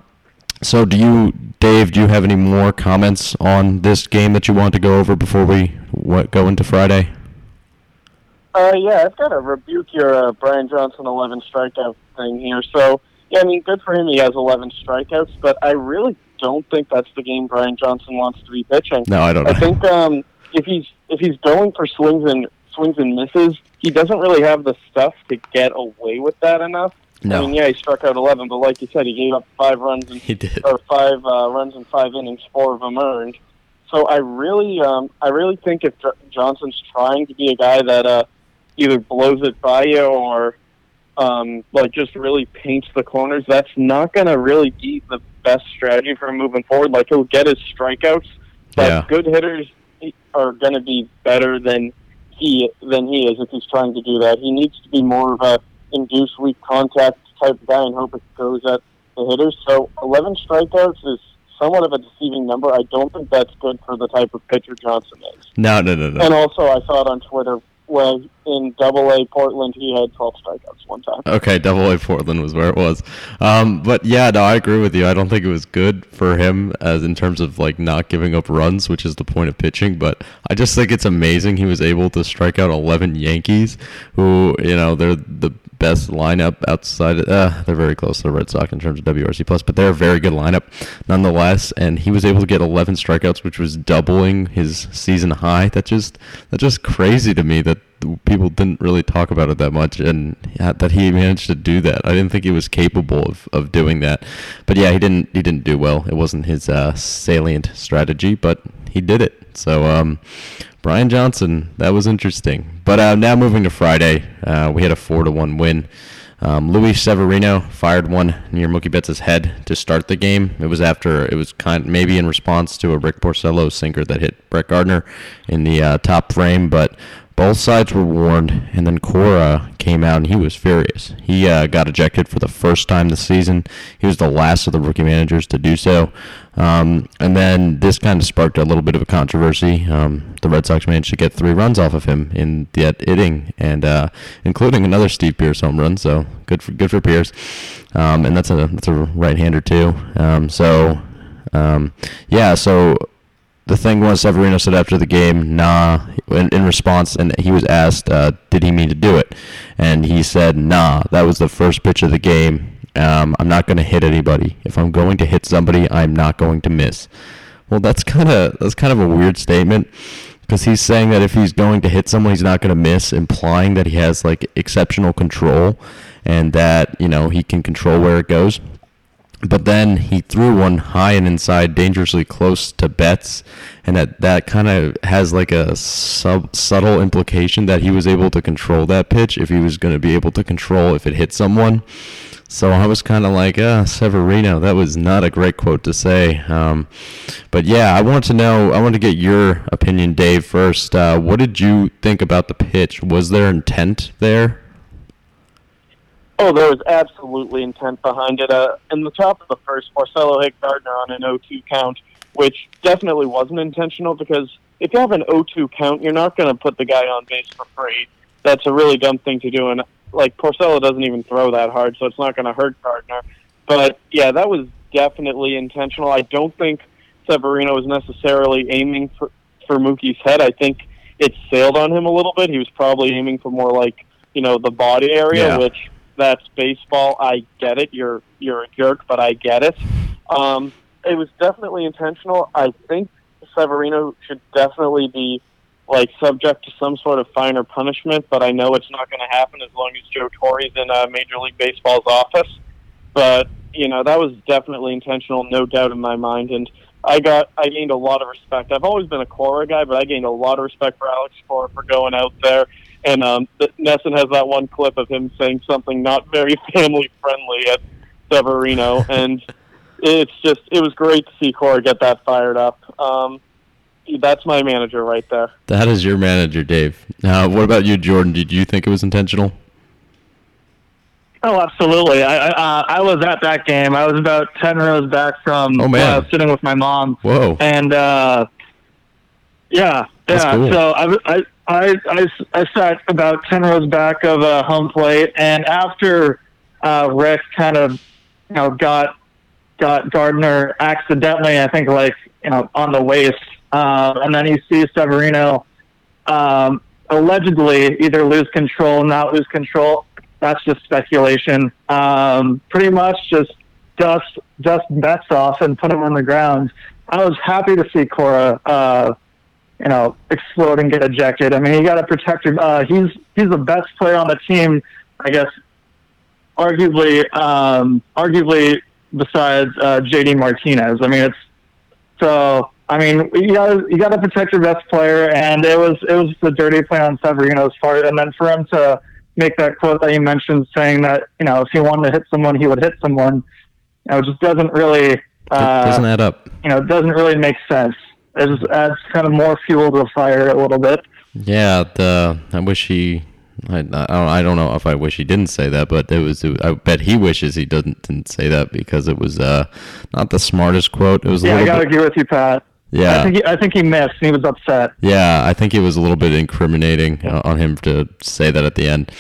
so do you, Dave? Do you have any more comments on this game that you want to go over before we what, go into Friday? Uh, yeah, I've got to rebuke your uh, Brian Johnson 11 strikeout thing here. So, yeah, I mean, good for him. He has 11 strikeouts, but I really don't think that's the game Brian Johnson wants to be pitching. No, I don't. Know. I think um, if he's if he's going for swings and swings and misses, he doesn't really have the stuff to get away with that enough. No. I mean, yeah, he struck out 11, but like you said, he gave up five runs and he did. or five uh, runs in five innings, four of them earned. So I really, um, I really think if Johnson's trying to be a guy that uh, either blows it by you or um, like just really paints the corners, that's not going to really be the best strategy for him moving forward. Like he'll get his strikeouts, but Yeah. good hitters are going to be better than he than he is if he's trying to do that. He needs to be more of a induce weak contact type of guy and hope it goes at the hitters. So 11 strikeouts is somewhat of a deceiving number. I don't think that's good for the type of pitcher Johnson is. No, no, no, no. And also, I saw it on Twitter where in Double A Portland he had 12 strikeouts one time. Okay, Double A Portland was where it was. Um, but yeah, no, I agree with you. I don't think it was good for him as in terms of like not giving up runs, which is the point of pitching. But I just think it's amazing he was able to strike out 11 Yankees, who you know they're the best lineup outside. Of, uh, they're very close to the Red Sox in terms of WRC plus, but they're a very good lineup nonetheless. And he was able to get 11 strikeouts, which was doubling his season high. That just that's just crazy to me that people didn't really talk about it that much and that he managed to do that. I didn't think he was capable of, of doing that. But yeah, he didn't he didn't do well. It wasn't his uh, salient strategy, but he did it. So um, Brian Johnson, that was interesting. But uh, now moving to Friday, uh, we had a four to one win. Um, Luis Severino fired one near Mookie Betts' head to start the game. It was after it was kind maybe in response to a Rick Porcello sinker that hit Brett Gardner in the uh, top frame, but both sides were warned, and then Cora came out and he was furious. He uh, got ejected for the first time this season. He was the last of the rookie managers to do so. Um, and then this kind of sparked a little bit of a controversy. Um, the Red Sox managed to get three runs off of him in that inning, and uh, including another Steve Pearce home run. So good for good for Pearce. Um, and that's a that's a right-hander too. Um, so um, yeah, so the thing was Severino said after the game, nah, in, in response, and he was asked, uh, did he mean to do it? And he said, nah, that was the first pitch of the game. Um, I'm not going to hit anybody. If I'm going to hit somebody, I'm not going to miss. Well, that's kind of that's kind of a weird statement because he's saying that if he's going to hit someone, he's not going to miss, implying that he has like exceptional control and that you know he can control where it goes. But then he threw one high and inside, dangerously close to Betts, and that that kind of has like a sub subtle implication that he was able to control that pitch if he was going to be able to control if it hit someone. So I was kind of like, uh, Severino, that was not a great quote to say. Um, but yeah, I want to know, I want to get your opinion, Dave, first. Uh, what did you think about the pitch? Was there intent there? Oh, there was absolutely intent behind it. Uh, in the top of the first, Porcello hit Gardner on an 0-2 count, which definitely wasn't intentional because if you have an 0-2 count, you're not going to put the guy on base for free. That's a really dumb thing to do, and like Porcello doesn't even throw that hard, so it's not going to hurt Gardner. But yeah, that was definitely intentional. I don't think Severino was necessarily aiming for for Mookie's head. I think it sailed on him a little bit. He was probably aiming for more like you know the body area, Yeah. which that's baseball. I get it. You're you're a jerk, but I get it. Um, it was definitely intentional. I think Severino should definitely be like subject to some sort of fine or punishment, but I know it's not going to happen as long as Joe Torre's in uh, Major League Baseball's office. But you know that was definitely intentional, no doubt in my mind. And I got I gained a lot of respect. I've always been a Cora guy, but I gained a lot of respect for Alex Cora for going out there. And um, NESN has that one clip of him saying something not very family friendly at Severino, and it's just it was great to see Cora get that fired up. Um, that's my manager right there. That is your manager, Dave. Uh, what about you, Jordan? Did you think it was intentional? Oh, absolutely. I I, uh, I was at that game. I was about ten rows back from Oh, man. uh, sitting with my mom, Whoa. and uh, yeah, That's yeah. cool. So I, I I I I sat about ten rows back of uh, home plate, and after uh, Rick kind of you know got got Gardner accidentally, I think like you know on the waist, uh, and then you see Severino um, allegedly either lose control, not lose control. That's just speculation. Um, pretty much just dust dust Betts off and put him on the ground. I was happy to see Cora, uh, you know, explode and get ejected. I mean, you got to protect him. Uh, he's he's the best player on the team, I guess. Arguably, um, arguably besides uh, JD Martinez. I mean, it's so. I mean, you got you got to protect your best player, and it was it was the dirty play on Severino's part, and then for him to make that quote that you mentioned, saying that you know if he wanted to hit someone, he would hit someone. You know, it just doesn't really uh, Doesn't add up. you know, it doesn't really make sense. It just adds kind of more fuel to the fire a little bit. Yeah, the I wish he. I, I don't I don't know if I wish he didn't say that, but it was. I bet he wishes he didn't didn't say that because it was uh not the smartest quote. It was a Yeah, I gotta bit. agree with you, Pat. Yeah. I think he, I think he missed and he was upset. Yeah, I think it was a little bit incriminating uh, on him to say that at the end.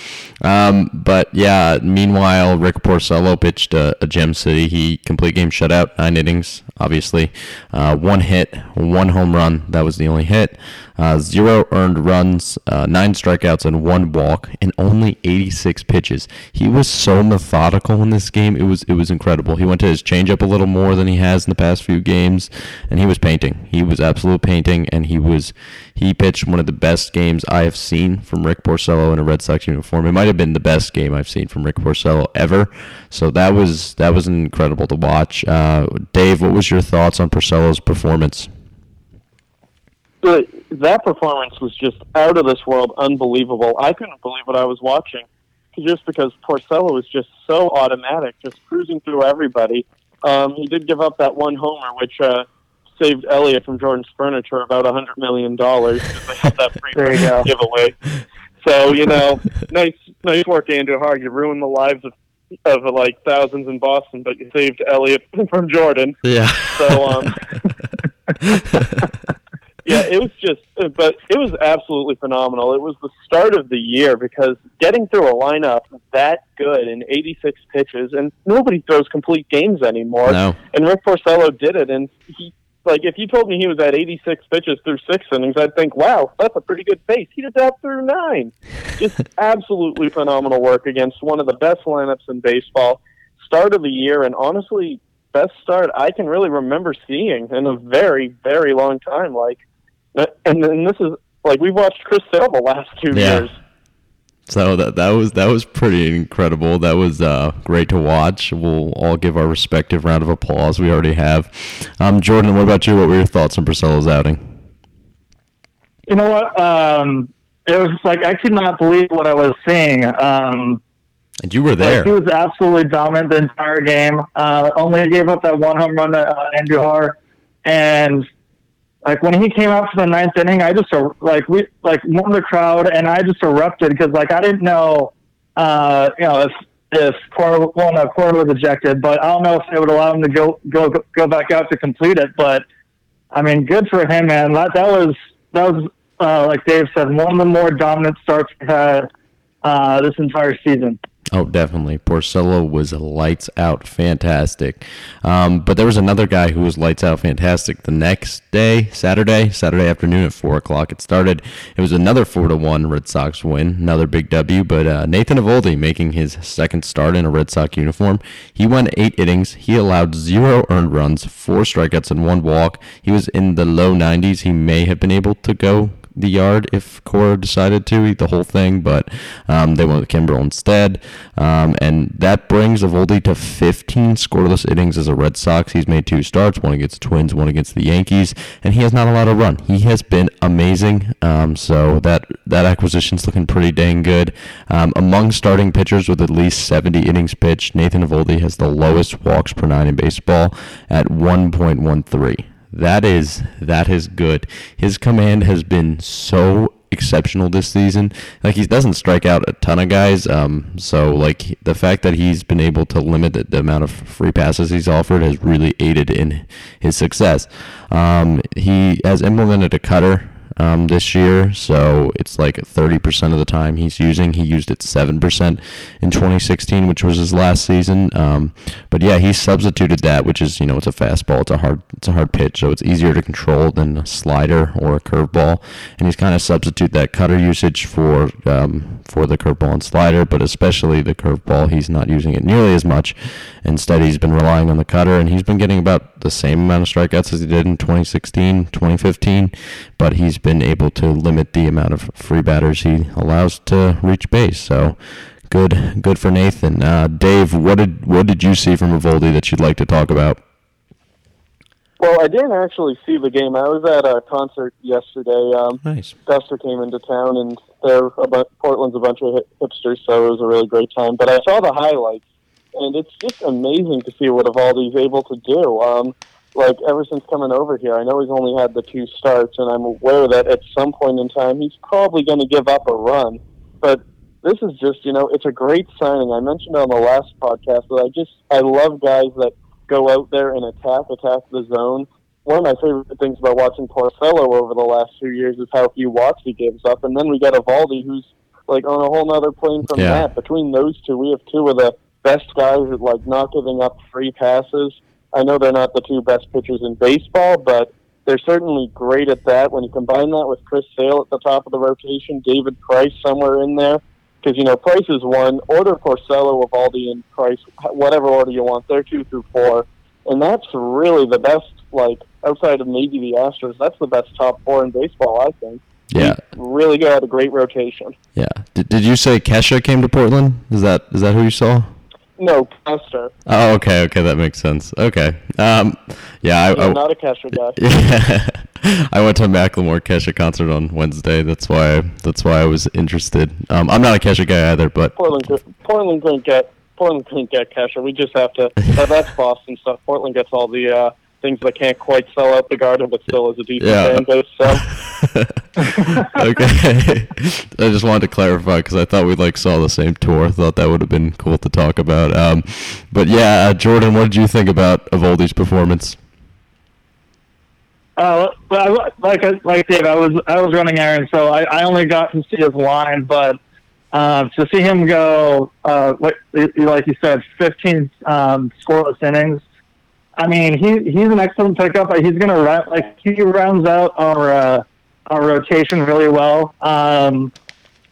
Um, but yeah, meanwhile, Rick Porcello pitched a, a Gem City. He complete game shutout, nine innings, obviously. Uh, one hit, one home run. That was the only hit. Uh, zero earned runs, uh, nine strikeouts, and one walk, and only 86 pitches. He was so methodical in this game. It was it was incredible. He went to his changeup a little more than he has in the past few games, and he was painting. He was absolute painting, and he was he pitched one of the best games I have seen from Rick Porcello in a Red Sox uniform. It might have been the best game I've seen from Rick Porcello ever. So that was that was incredible to watch. Uh, Dave, what was your thoughts on Porcello's performance? That performance was just out of this world, unbelievable. I couldn't believe what I was watching, just because Porcello was just so automatic, just cruising through everybody. Um, he did give up that one homer, which uh, saved Elliot from Jordan's Furniture about a hundred million dollars because they had that free There you go. giveaway. So you know, nice, nice work, Andujar. You ruined the lives of of like thousands in Boston, but you saved Elliot from Jordan. Yeah. So, um, Yeah, it was just, but it was absolutely phenomenal. It was the start of the year because getting through a lineup that good in 86 pitches, and nobody throws complete games anymore. no. And Rick Porcello did it, and he, like, if you told me he was at 86 pitches through six innings, I'd think, wow, that's a pretty good pace. He did that through nine. Just absolutely phenomenal work against one of the best lineups in baseball. Start of the year, and honestly, best start I can really remember seeing in a very, very long time. Like, and then this is like we've watched Chris Sale the last two Yeah. years. So that that was that was pretty incredible. That was uh, great to watch. We'll all give our respective round of applause. We already have. Um, Jordan, what about you? What were your thoughts on Porcello's outing? You know what? Um, it was like I could not believe what I was seeing. Um, and you were there. Like, he was absolutely dominant the entire game. Uh, only gave up that one home run to uh, Andujar, and like when he came out for the ninth inning, I just like we like won the crowd, and I just erupted because like I didn't know, uh, you know, if if Cora, well, no, Cora was ejected, but I don't know if they would allow him to go go go back out to complete it. But I mean, good for him, man. That that was that was uh, like Dave said, one of the more dominant starts we've had uh, this entire season. Oh, definitely. Porcello was lights out fantastic. Um, but there was another guy who was lights out fantastic the next day, Saturday, Saturday afternoon at 4 o'clock. It started. It was another 4 to 1 Red Sox win, another big W. But uh, Nathan Eovaldi making his second start in a Red Sox uniform. He went eight innings. He allowed zero earned runs, four strikeouts, and one walk. He was in the low 90s. He may have been able to go the yard if Cora decided to eat the whole thing, but um, they went with Kimbrel instead. Um, and that brings Eovaldi to 15 scoreless innings as a Red Sox. He's made two starts, one against the Twins, one against the Yankees, and he has not allowed a run. He has been amazing. Um, so that that acquisition's looking pretty dang good. Um, among starting pitchers with at least 70 innings pitched, Nathan Eovaldi has the lowest walks per nine in baseball at 1.13. That is that is good. His command has been so exceptional this season. Like he doesn't strike out a ton of guys. Um, so like the fact that he's been able to limit the, the amount of free passes he's offered has really aided in his success. Um, he has implemented a cutter um, this year, so it's like 30% of the time he's using. He used it 7% in 2016, which was his last season. Um, but yeah, he substituted that, which is you know it's a fastball, it's a hard it's a hard pitch, so it's easier to control than a slider or a curveball, and he's kind of substitute that cutter usage for um, for the curveball and slider, but especially the curveball, he's not using it nearly as much. Instead, he's been relying on the cutter, and he's been getting about the same amount of strikeouts as he did in 2016, 2015, but he's been able to limit the amount of free batters he allows to reach base. So good, good for Nathan. Uh, Dave, what did what did you see from Eovaldi that you'd like to talk about? Well, I didn't actually see the game. I was at a concert yesterday. Um, nice. Dusty came into town, and they're about, Portland's a bunch of hipsters, so it was a really great time. But I saw the highlights, and it's just amazing to see what Eovaldi's able to do. Um, like ever since coming over here, I know he's only had the two starts, and I'm aware that at some point in time he's probably going to give up a run. But this is just, you know, it's a great signing. I mentioned on the last podcast that I just I love guys that go out there and attack, attack the zone. One of my favorite things about watching Porcello over the last few years is how few walks he gives up, and then we got Eovaldi, who's like on a whole other plane from yeah. that. Between those two, we have two of the best guys at like not giving up free passes I know they're not the two best pitchers in baseball, but they're certainly great at that. When you combine that with Chris Sale at the top of the rotation, David Price somewhere in there, because you know Price is one. Order Porcello, Eovaldi, and Price, whatever order you want. They're two through four, and that's really the best. Like outside of maybe the Astros, that's the best top four in baseball, I think. Yeah, really got a great rotation. Yeah. Did, did you say Kesha came to Portland? Is that is that who you saw? No, Custer. Oh, okay, okay, that makes sense. Okay, um, yeah, I, I, not a Kesha guy. Yeah, I went to a Macklemore Kesha concert on Wednesday. That's why that's why I was interested. Um, I'm not a Kesha guy either, but Portland, Portland couldn't get Portland couldn't get Kesha. We just have to. that's Boston stuff. Portland gets all the uh, things that can't quite sell out the Garden, but still is a decent yeah. fan base. So. okay, I just wanted to clarify because I thought we like saw the same tour. Thought that would have been cool to talk about. Um, but yeah, uh, Jordan, what did you think about Eovaldi's performance? Uh, well, like like Dave, I was I was running errands, so I, I only got to see his line, but uh, to see him go, uh, like, like you said, 15 um, scoreless innings I mean, he he's an excellent pickup. He's going to run like he rounds out our uh, our rotation really well. Um,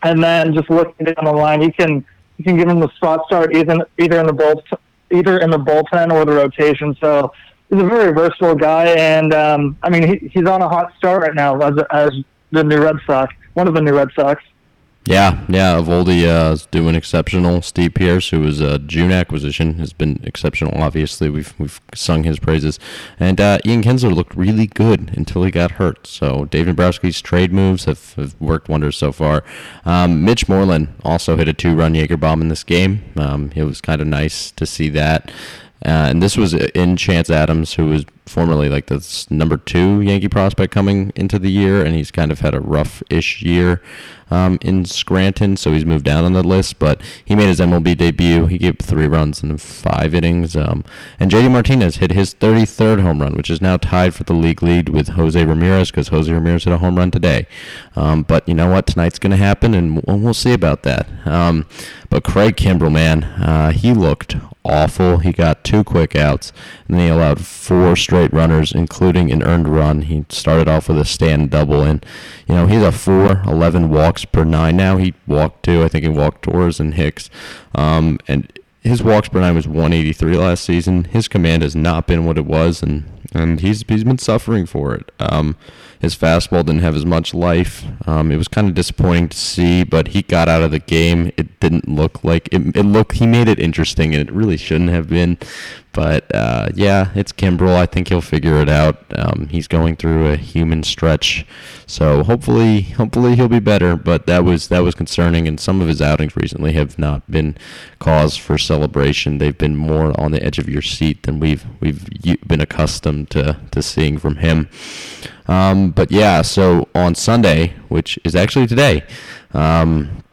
and then just looking down the line, he can he can give him the spot start either either in the bull either in the bullpen or the rotation. So he's a very versatile guy, and um, I mean he, he's on a hot start right now as as the new Red Sox, one of the new Red Sox. Yeah, yeah. Eovaldi uh, is doing exceptional. Steve Pearce, who was a June acquisition, has been exceptional. Obviously, we've we've sung his praises. And uh, Ian Kinsler looked really good until he got hurt. So Dave Dombrowski's trade moves have, have worked wonders so far. Um, Mitch Moreland also hit a two-run Jaeger bomb in this game. Um, it was kind of nice to see that. Uh, and this was in Chance Adams, who was formerly like the number two Yankee prospect coming into the year, and he's kind of had a rough-ish year um, in Scranton, so he's moved down on the list. But he made his MLB debut. He gave three runs in five innings. Um, and JD Martinez hit his 33rd home run, which is now tied for the league lead with Jose Ramirez because Jose Ramirez hit a home run today. Um, but you know what? Tonight's going to happen, and we'll, see about that. Um, but Craig Kimbrel, man, uh, he looked awful. He got two quick outs, and then he allowed four straight runners, including an earned run. He started off with a stand double, and you know he's a 4, 11 walks per nine now. He walked two. I think he walked Torres and Hicks, um, and his walks per nine was 183 last season. His command has not been what it was, and and he's he's been suffering for it. Um, his fastball didn't have as much life. Um, it was kind of disappointing to see, but he got out of the game. It didn't look like it. It looked he made it interesting, and it really shouldn't have been. But uh, yeah, it's Kimbrel. I think he'll figure it out. Um, he's going through a human stretch, so hopefully, hopefully he'll be better. But that was that was concerning, and some of his outings recently have not been cause for celebration. They've been more on the edge of your seat than we've we've been accustomed to to seeing from him. Um, but yeah, so on Sunday, which is actually today. Um,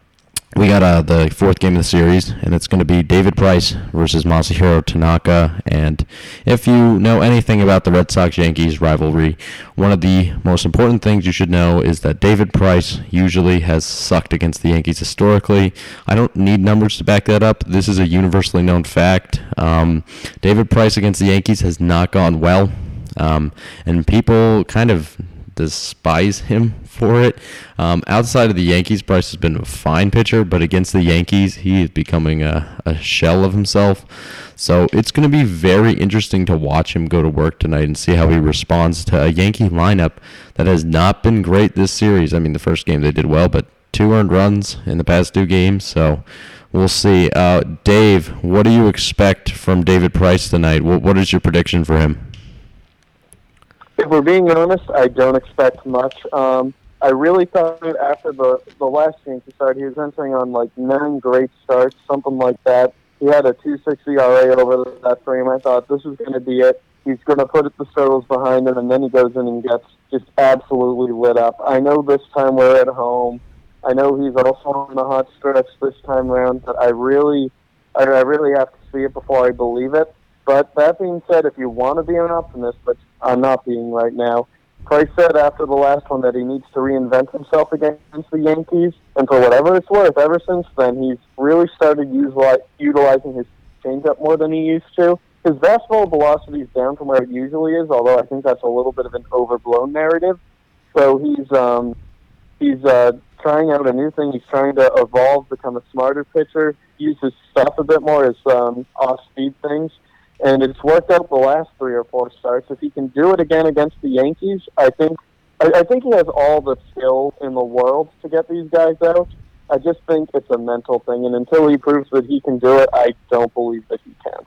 we got uh, the fourth game of the series, and it's going to be David Price versus Masahiro Tanaka. And if you know anything about the Red Sox Yankees rivalry, one of the most important things you should know is that David Price usually has sucked against the Yankees historically. I don't need numbers to back that up. This is a universally known fact. Um, David Price against the Yankees has not gone well. Um, and people kind of despise him for it. Um, outside of the Yankees, Price has been a fine pitcher, but against the Yankees, he is becoming a, a shell of himself. So it's going to be very interesting to watch him go to work tonight and see how he responds to a Yankee lineup that has not been great this series. I mean, the first game they did well, but two earned runs in the past two games. So we'll see. Uh, Dave, what do you expect from David Price tonight? What, what is your prediction for him? If we're being honest, I don't expect much. Um, I really thought after the the last game he started, he was entering on like nine great starts, something like that. He had a 2.6 ERA over that frame. I thought this was going to be it. He's going to put the struggles behind him, and then he goes in and gets just absolutely lit up. I know this time we're at home. I know he's also on the hot stretch this time around, but I really, I, I really have to see it before I believe it. But that being said, if you want to be an optimist, but I'm not being right now, Price said after the last one that he needs to reinvent himself against the Yankees, and for whatever it's worth, ever since then he's really started utilizing his changeup more than he used to. His fastball velocity is down from where it usually is, although I think that's a little bit of an overblown narrative. So he's um, he's uh, trying out a new thing. He's trying to evolve, become a smarter pitcher, use his stuff a bit more as um, off-speed things and it's worked out the last three or four starts. If he can do it again against the Yankees, I think I, I think he has all the skill in the world to get these guys out. I just think it's a mental thing, and until he proves that he can do it, I don't believe that he can.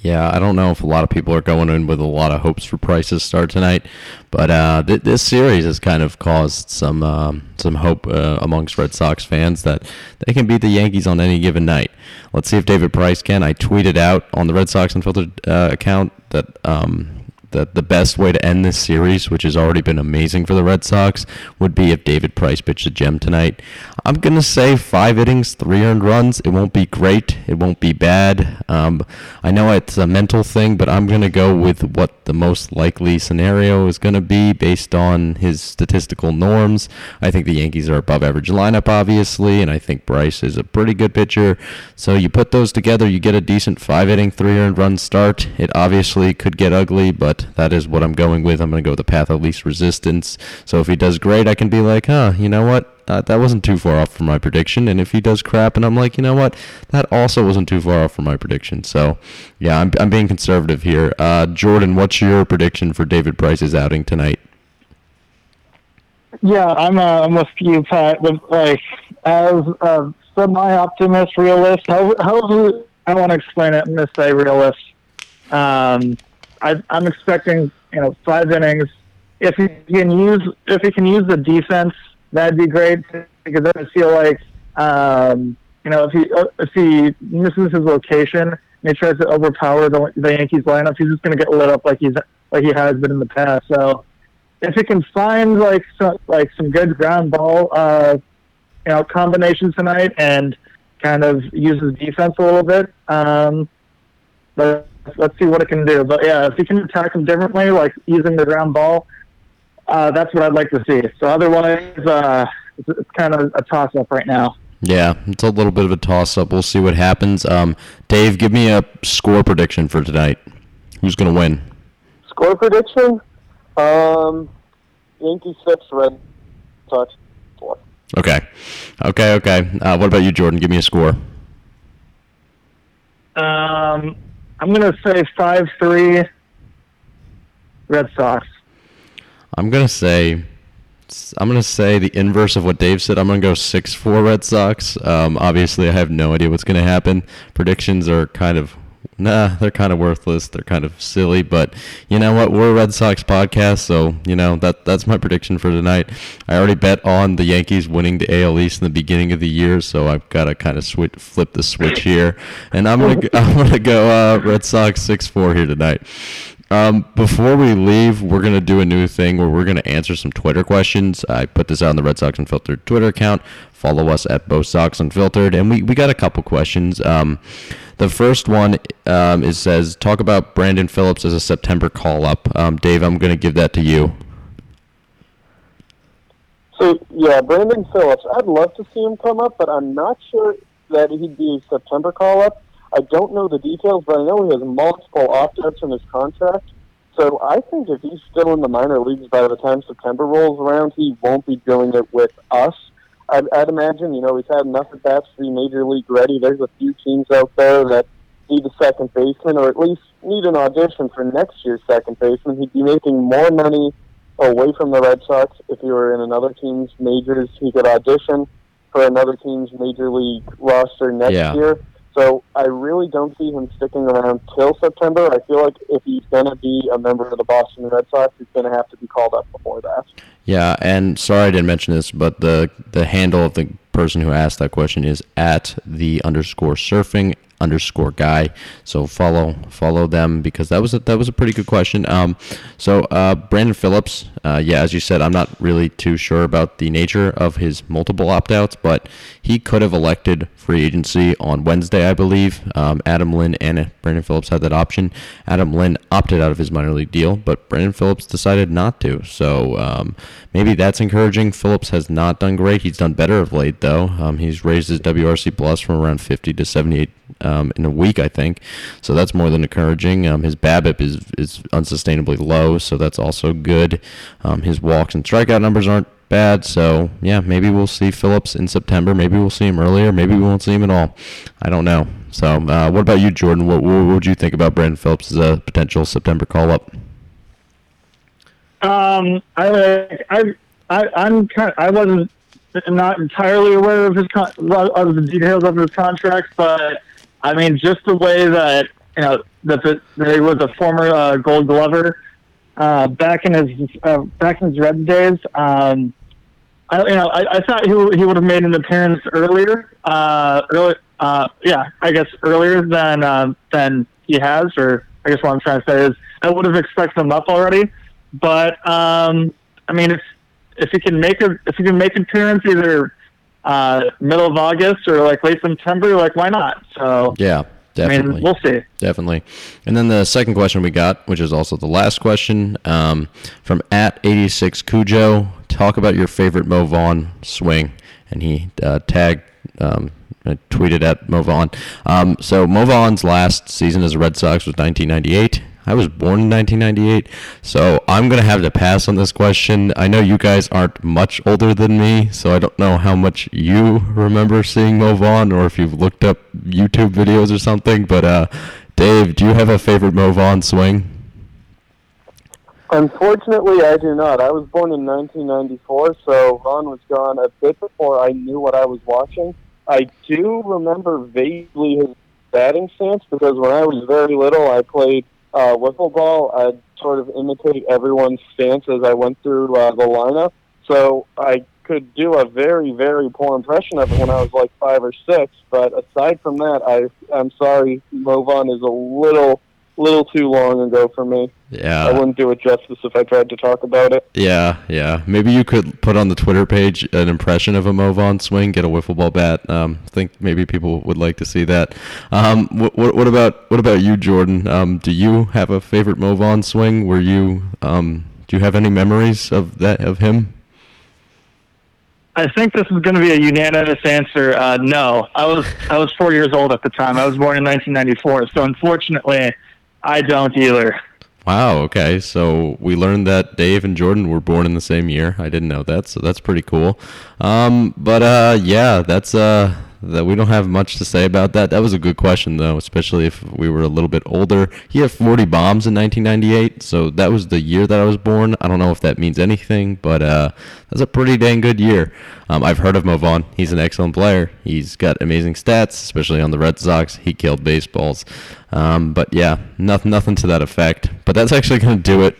Yeah, I don't know if a lot of people are going in with a lot of hopes for Price's start tonight, but uh, th- this series has kind of caused some um, some hope uh, amongst Red Sox fans that they can beat the Yankees on any given night. Let's see if David Price can. I tweeted out on the Red Sox Unfiltered uh, account that um, that the best way to end this series, which has already been amazing for the Red Sox, would be if David Price pitched a gem tonight. I'm going to say five innings, three earned runs. It won't be great. It won't be bad. Um, I know it's a mental thing, but I'm going to go with what the most likely scenario is going to be based on his statistical norms. I think the Yankees are above average lineup, obviously, and I think Price is a pretty good pitcher. So you put those together, you get a decent five inning, three earned run start. It obviously could get ugly, but that is what I'm going with. I'm going to go with the path of least resistance. So if he does great, I can be like, huh, you know what? Uh, that wasn't too far off from my prediction. And if he does crap, and I'm like, you know what? That also wasn't too far off from my prediction. So, yeah, I'm, I'm being conservative here. Uh, Jordan, what's your prediction for David Price's outing tonight? Yeah, I'm uh, I'm with you, Pat. But like, as a semi-optimist realist, how how I want to explain it. I'm going to say realist. Um, I, I'm expecting you know five innings. If he can use if he can use the defense, that'd be great because I feel like um, you know if he if he misses his location and he tries to overpower the, the Yankees lineup, he's just going to get lit up like he's like he has been in the past. So if he can find like some like some good ground ball, uh, you know, combinations tonight and kind of use his defense a little bit, um, but let's see what it can do. But yeah, if you can attack them differently, like using the ground ball, uh, that's what I'd like to see. So otherwise, uh, it's, it's kind of a toss up right now. Yeah, it's a little bit of a toss up. We'll see what happens. Um, Dave, give me a score prediction for tonight. Who's going to win? Score prediction? Um, Yankees six, Red Sox four. Okay, okay, okay. Uh, what about you, Jordan? Give me a score. Um, I'm gonna say five three. Red Sox. I'm gonna say. I'm gonna say the inverse of what Dave said. I'm gonna go six four Red Sox. Um, obviously, I have no idea what's gonna happen. Predictions are kind of nah, they're kind of worthless. They're kind of silly, but you know what? We're a Red Sox podcast, so you know that that's my prediction for tonight. I already bet on the Yankees winning the AL East in the beginning of the year, so I've got to kind of switch, flip the switch here, and I'm gonna I'm gonna go uh, Red Sox six four here tonight. Um, before we leave, we're going to do a new thing where we're going to answer some Twitter questions. I put this out on the Red Sox Unfiltered Twitter account. Follow us at both Sox Unfiltered. And we, we got a couple questions. Um, the first one um, is says, talk about Brandon Phillips as a September call up. Um, Dave, I'm going to give that to you. So, yeah, Brandon Phillips, I'd love to see him come up, but I'm not sure that he'd be a September call up. I don't know the details, but I know he has multiple opt-outs in his contract. So I think if he's still in the minor leagues by the time September rolls around, he won't be doing it with us. I'd, I'd imagine, you know, he's had enough at bats to be major league ready. There's a few teams out there that need a second baseman, or at least need an audition for next year's second baseman. He'd be making more money away from the Red Sox if he were in another team's majors. He could audition for another team's major league roster next Yeah. year. So I really don't see him sticking around till September. I feel like if he's going to be a member of the Boston Red Sox, he's going to have to be called up before that. Yeah, and sorry I didn't mention this, but the the handle of the person who asked that question is at the underscore surfing underscore guy. So follow follow them because that was a, that was a pretty good question. Um, so uh, Brandon Phillips, uh, yeah, as you said, I'm not really too sure about the nature of his multiple opt outs, but he could have elected free agency on Wednesday, I believe. Um, Adam Lind and Brandon Phillips had that option. Adam Lind opted out of his minor league deal, but Brandon Phillips decided not to. So um, maybe that's encouraging. Phillips has not done great. He's done better of late, though. Um, he's raised his WRC plus from around 50 to 78 um, in a week, I think. So that's more than encouraging. Um, his BABIP is is unsustainably low, so that's also good. Um, his walks and strikeout numbers aren't bad. So yeah, maybe we'll see Phillips in September. Maybe we'll see him earlier. Maybe we won't see him at all. I don't know. So uh, what about you, Jordan? What, what would you think about Brandon Phillips as a potential September call up? Um, I I I I'm kind of, I wasn't not entirely aware of his con- of the details of his contract, but I mean just the way that you know that, the, that he was a former uh, Gold Glover uh, back in his uh, back in his Red days. Um, I you know I, I thought he he would have made an appearance earlier. Uh, early, uh, yeah, I guess earlier than uh, than he has, or I guess what I'm trying to say is I would have expected him up already. But um, I mean, if if he can make a if he can make an appearance either uh, middle of August or like late September, like why not? So Yeah, I definitely. mean, we'll see. Definitely. And then the second question we got, which is also the last question, um, from at 86 Cujo, talk about your favorite Mo Vaughn swing. And he uh, tagged, um, uh, tweeted at Mo Vaughn. Um, so Mo Vaughn's last season as a Red Sox was 1998. I was born in 1998, so I'm to have to pass on this question. I know you guys aren't much older than me, so I don't know how much you remember seeing Mo Vaughn or if you've looked up YouTube videos or something, but uh, Dave, do you have a favorite Mo Vaughn swing? Unfortunately, I do not. I was born in 1994, so Ron was gone a bit before I knew what I was watching. I do remember vaguely his batting stance because when I was very little, I played uh, wiffle ball. I'd sort of imitate everyone's stance as I went through uh, the lineup. So I could do a very, very poor impression of it when I was like five or six. But aside from that, I, I'm sorry, Mo Vaughn is a little little too long ago for me. Yeah. I wouldn't do it justice if I tried to talk about it. Yeah, yeah. Maybe you could put on the Twitter page an impression of a Mo Vaughn swing, get a wiffle ball bat. Um, I think maybe people would like to see that. Um, what, what, what about what about you, Jordan? Um, do you have a favorite Mo Vaughn swing? Were you um, do you have any memories of that of him? I think this is going to be a unanimous answer. Uh, no, I was I was four years old at the time. I was born in 1994, so unfortunately, I don't either. Wow. Okay. So we learned that Dave and Jordan were born in the same year. I didn't know that, so that's pretty cool. Um, but uh, yeah, that's uh, that we don't have much to say about that. That was a good question though, especially if we were a little bit older. He had 40 bombs in 1998, so that was the year that I was born. I don't know if that means anything, but uh, that's a pretty dang good year. Um, I've heard of Mo Vaughn. He's an excellent player. He's got amazing stats, especially on the Red Sox. He killed baseballs. Um, but yeah, nothing, nothing to that effect. But that's actually going to do it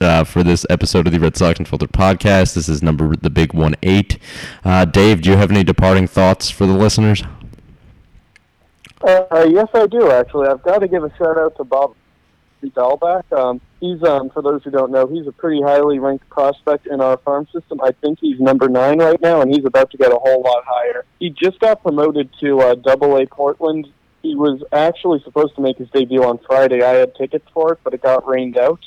uh, for this episode of the Red Sox Unfiltered podcast. This is number the big one eight. Uh, Dave, do you have any departing thoughts for the listeners? Uh, yes, I do actually. I've got to give a shout out to Bob Dalbec. Um, he's, um, for those who don't know, he's a pretty highly ranked prospect in our farm system. I think he's number nine right now, and he's about to get a whole lot higher. He just got promoted to uh, Double A Portland. He was actually supposed to make his debut on Friday. I had tickets for it, but it got rained out.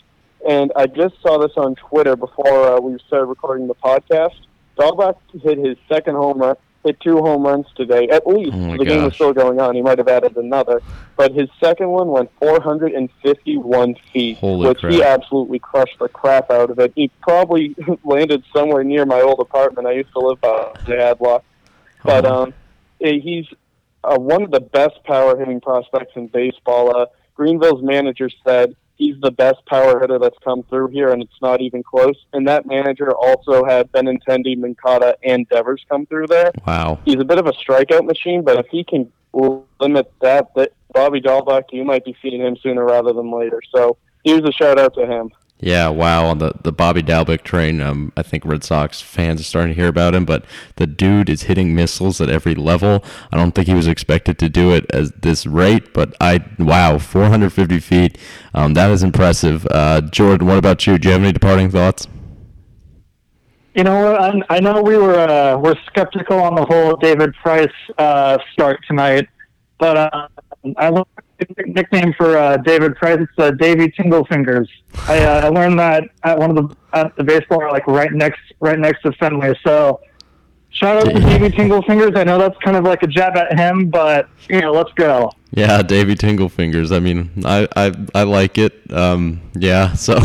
And I just saw this on Twitter before uh, we started recording the podcast. Dalbec hit his second home run, hit two home runs today, at least. Oh the game was still going on. He might have added another. But his second one went 451 feet, Holy which he absolutely crushed the crap out of it. He probably landed somewhere near my old apartment. I used to live by the Adlock. But Oh. um, he's uh, one of the best power hitting prospects in baseball. Uh, Greenville's manager said he's the best power hitter that's come through here, and it's not even close. And that manager also had Benintendi, Moncada, and Devers come through there. Wow. He's a bit of a strikeout machine, but if he can limit that, that Bobby Dalbec, you might be seeing him sooner rather than later. So here's a shout out to him. Yeah, wow. On the, the Bobby Dalbec train, um, I think Red Sox fans are starting to hear about him, but the dude is hitting missiles at every level. I don't think he was expected to do it at this rate, but I, wow, 450 feet. Um, that is impressive. Uh, Jordan, what about you? Do you have any departing thoughts? You know? I, I know we were uh, we're skeptical on the whole David Price uh, start tonight, but uh, I a nickname for uh, David Price. It's uh, Davy Tingle Fingers. I, uh, I learned that at one of the at the baseball like right next right next to Fenway. So shout out to Davy Tingle Fingers. I know that's kind of like a jab at him, but you know, let's go. Yeah, Davy Tingle Fingers. I mean, I, I, I like it. Um, yeah, so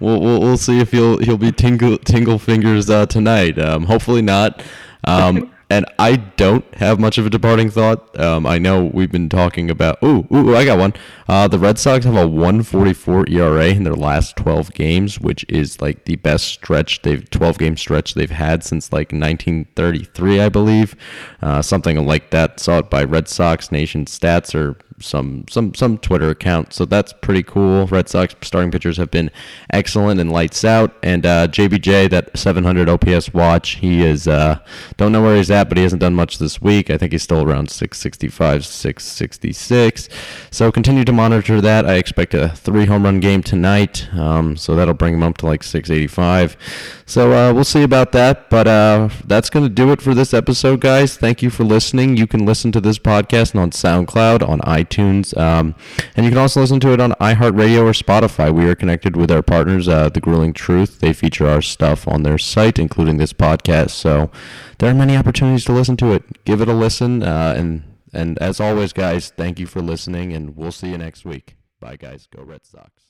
we'll, we'll we'll see if he'll he'll be tingle tingle fingers uh, tonight. Um, hopefully not. Um, and I don't have much of a departing thought. Um, I know we've been talking about. Ooh, ooh, I got one. Uh, the Red Sox have a 1.44 ERA in their last 12 games, which is like the best stretch they've 12 game stretch they've had since like 1933, I believe, uh, something like that. Saw it by Red Sox Nation Stats or some some some Twitter account. So that's pretty cool. Red Sox starting pitchers have been excellent and lights out. And uh, JBJ, that 700 OPS watch, he is uh, don't know where he's at, but he hasn't done much this week. I think he's still around 665, 666. So continue to monitor that. I expect a three home run game tonight. Um, so that'll bring him up to like 685. So uh, we'll see about that. But uh, that's going to do it for this episode, guys. Thank you for listening. You can listen to this podcast on SoundCloud, on iTunes, um, and you can also listen to it on iHeartRadio or Spotify. We are connected with our partners, uh, The Grueling Truth. They feature our stuff on their site, including this podcast. So there are many opportunities to listen to it. Give it a listen. Uh, and, and as always, guys, thank you for listening, and we'll see you next week. Bye, guys. Go Red Sox.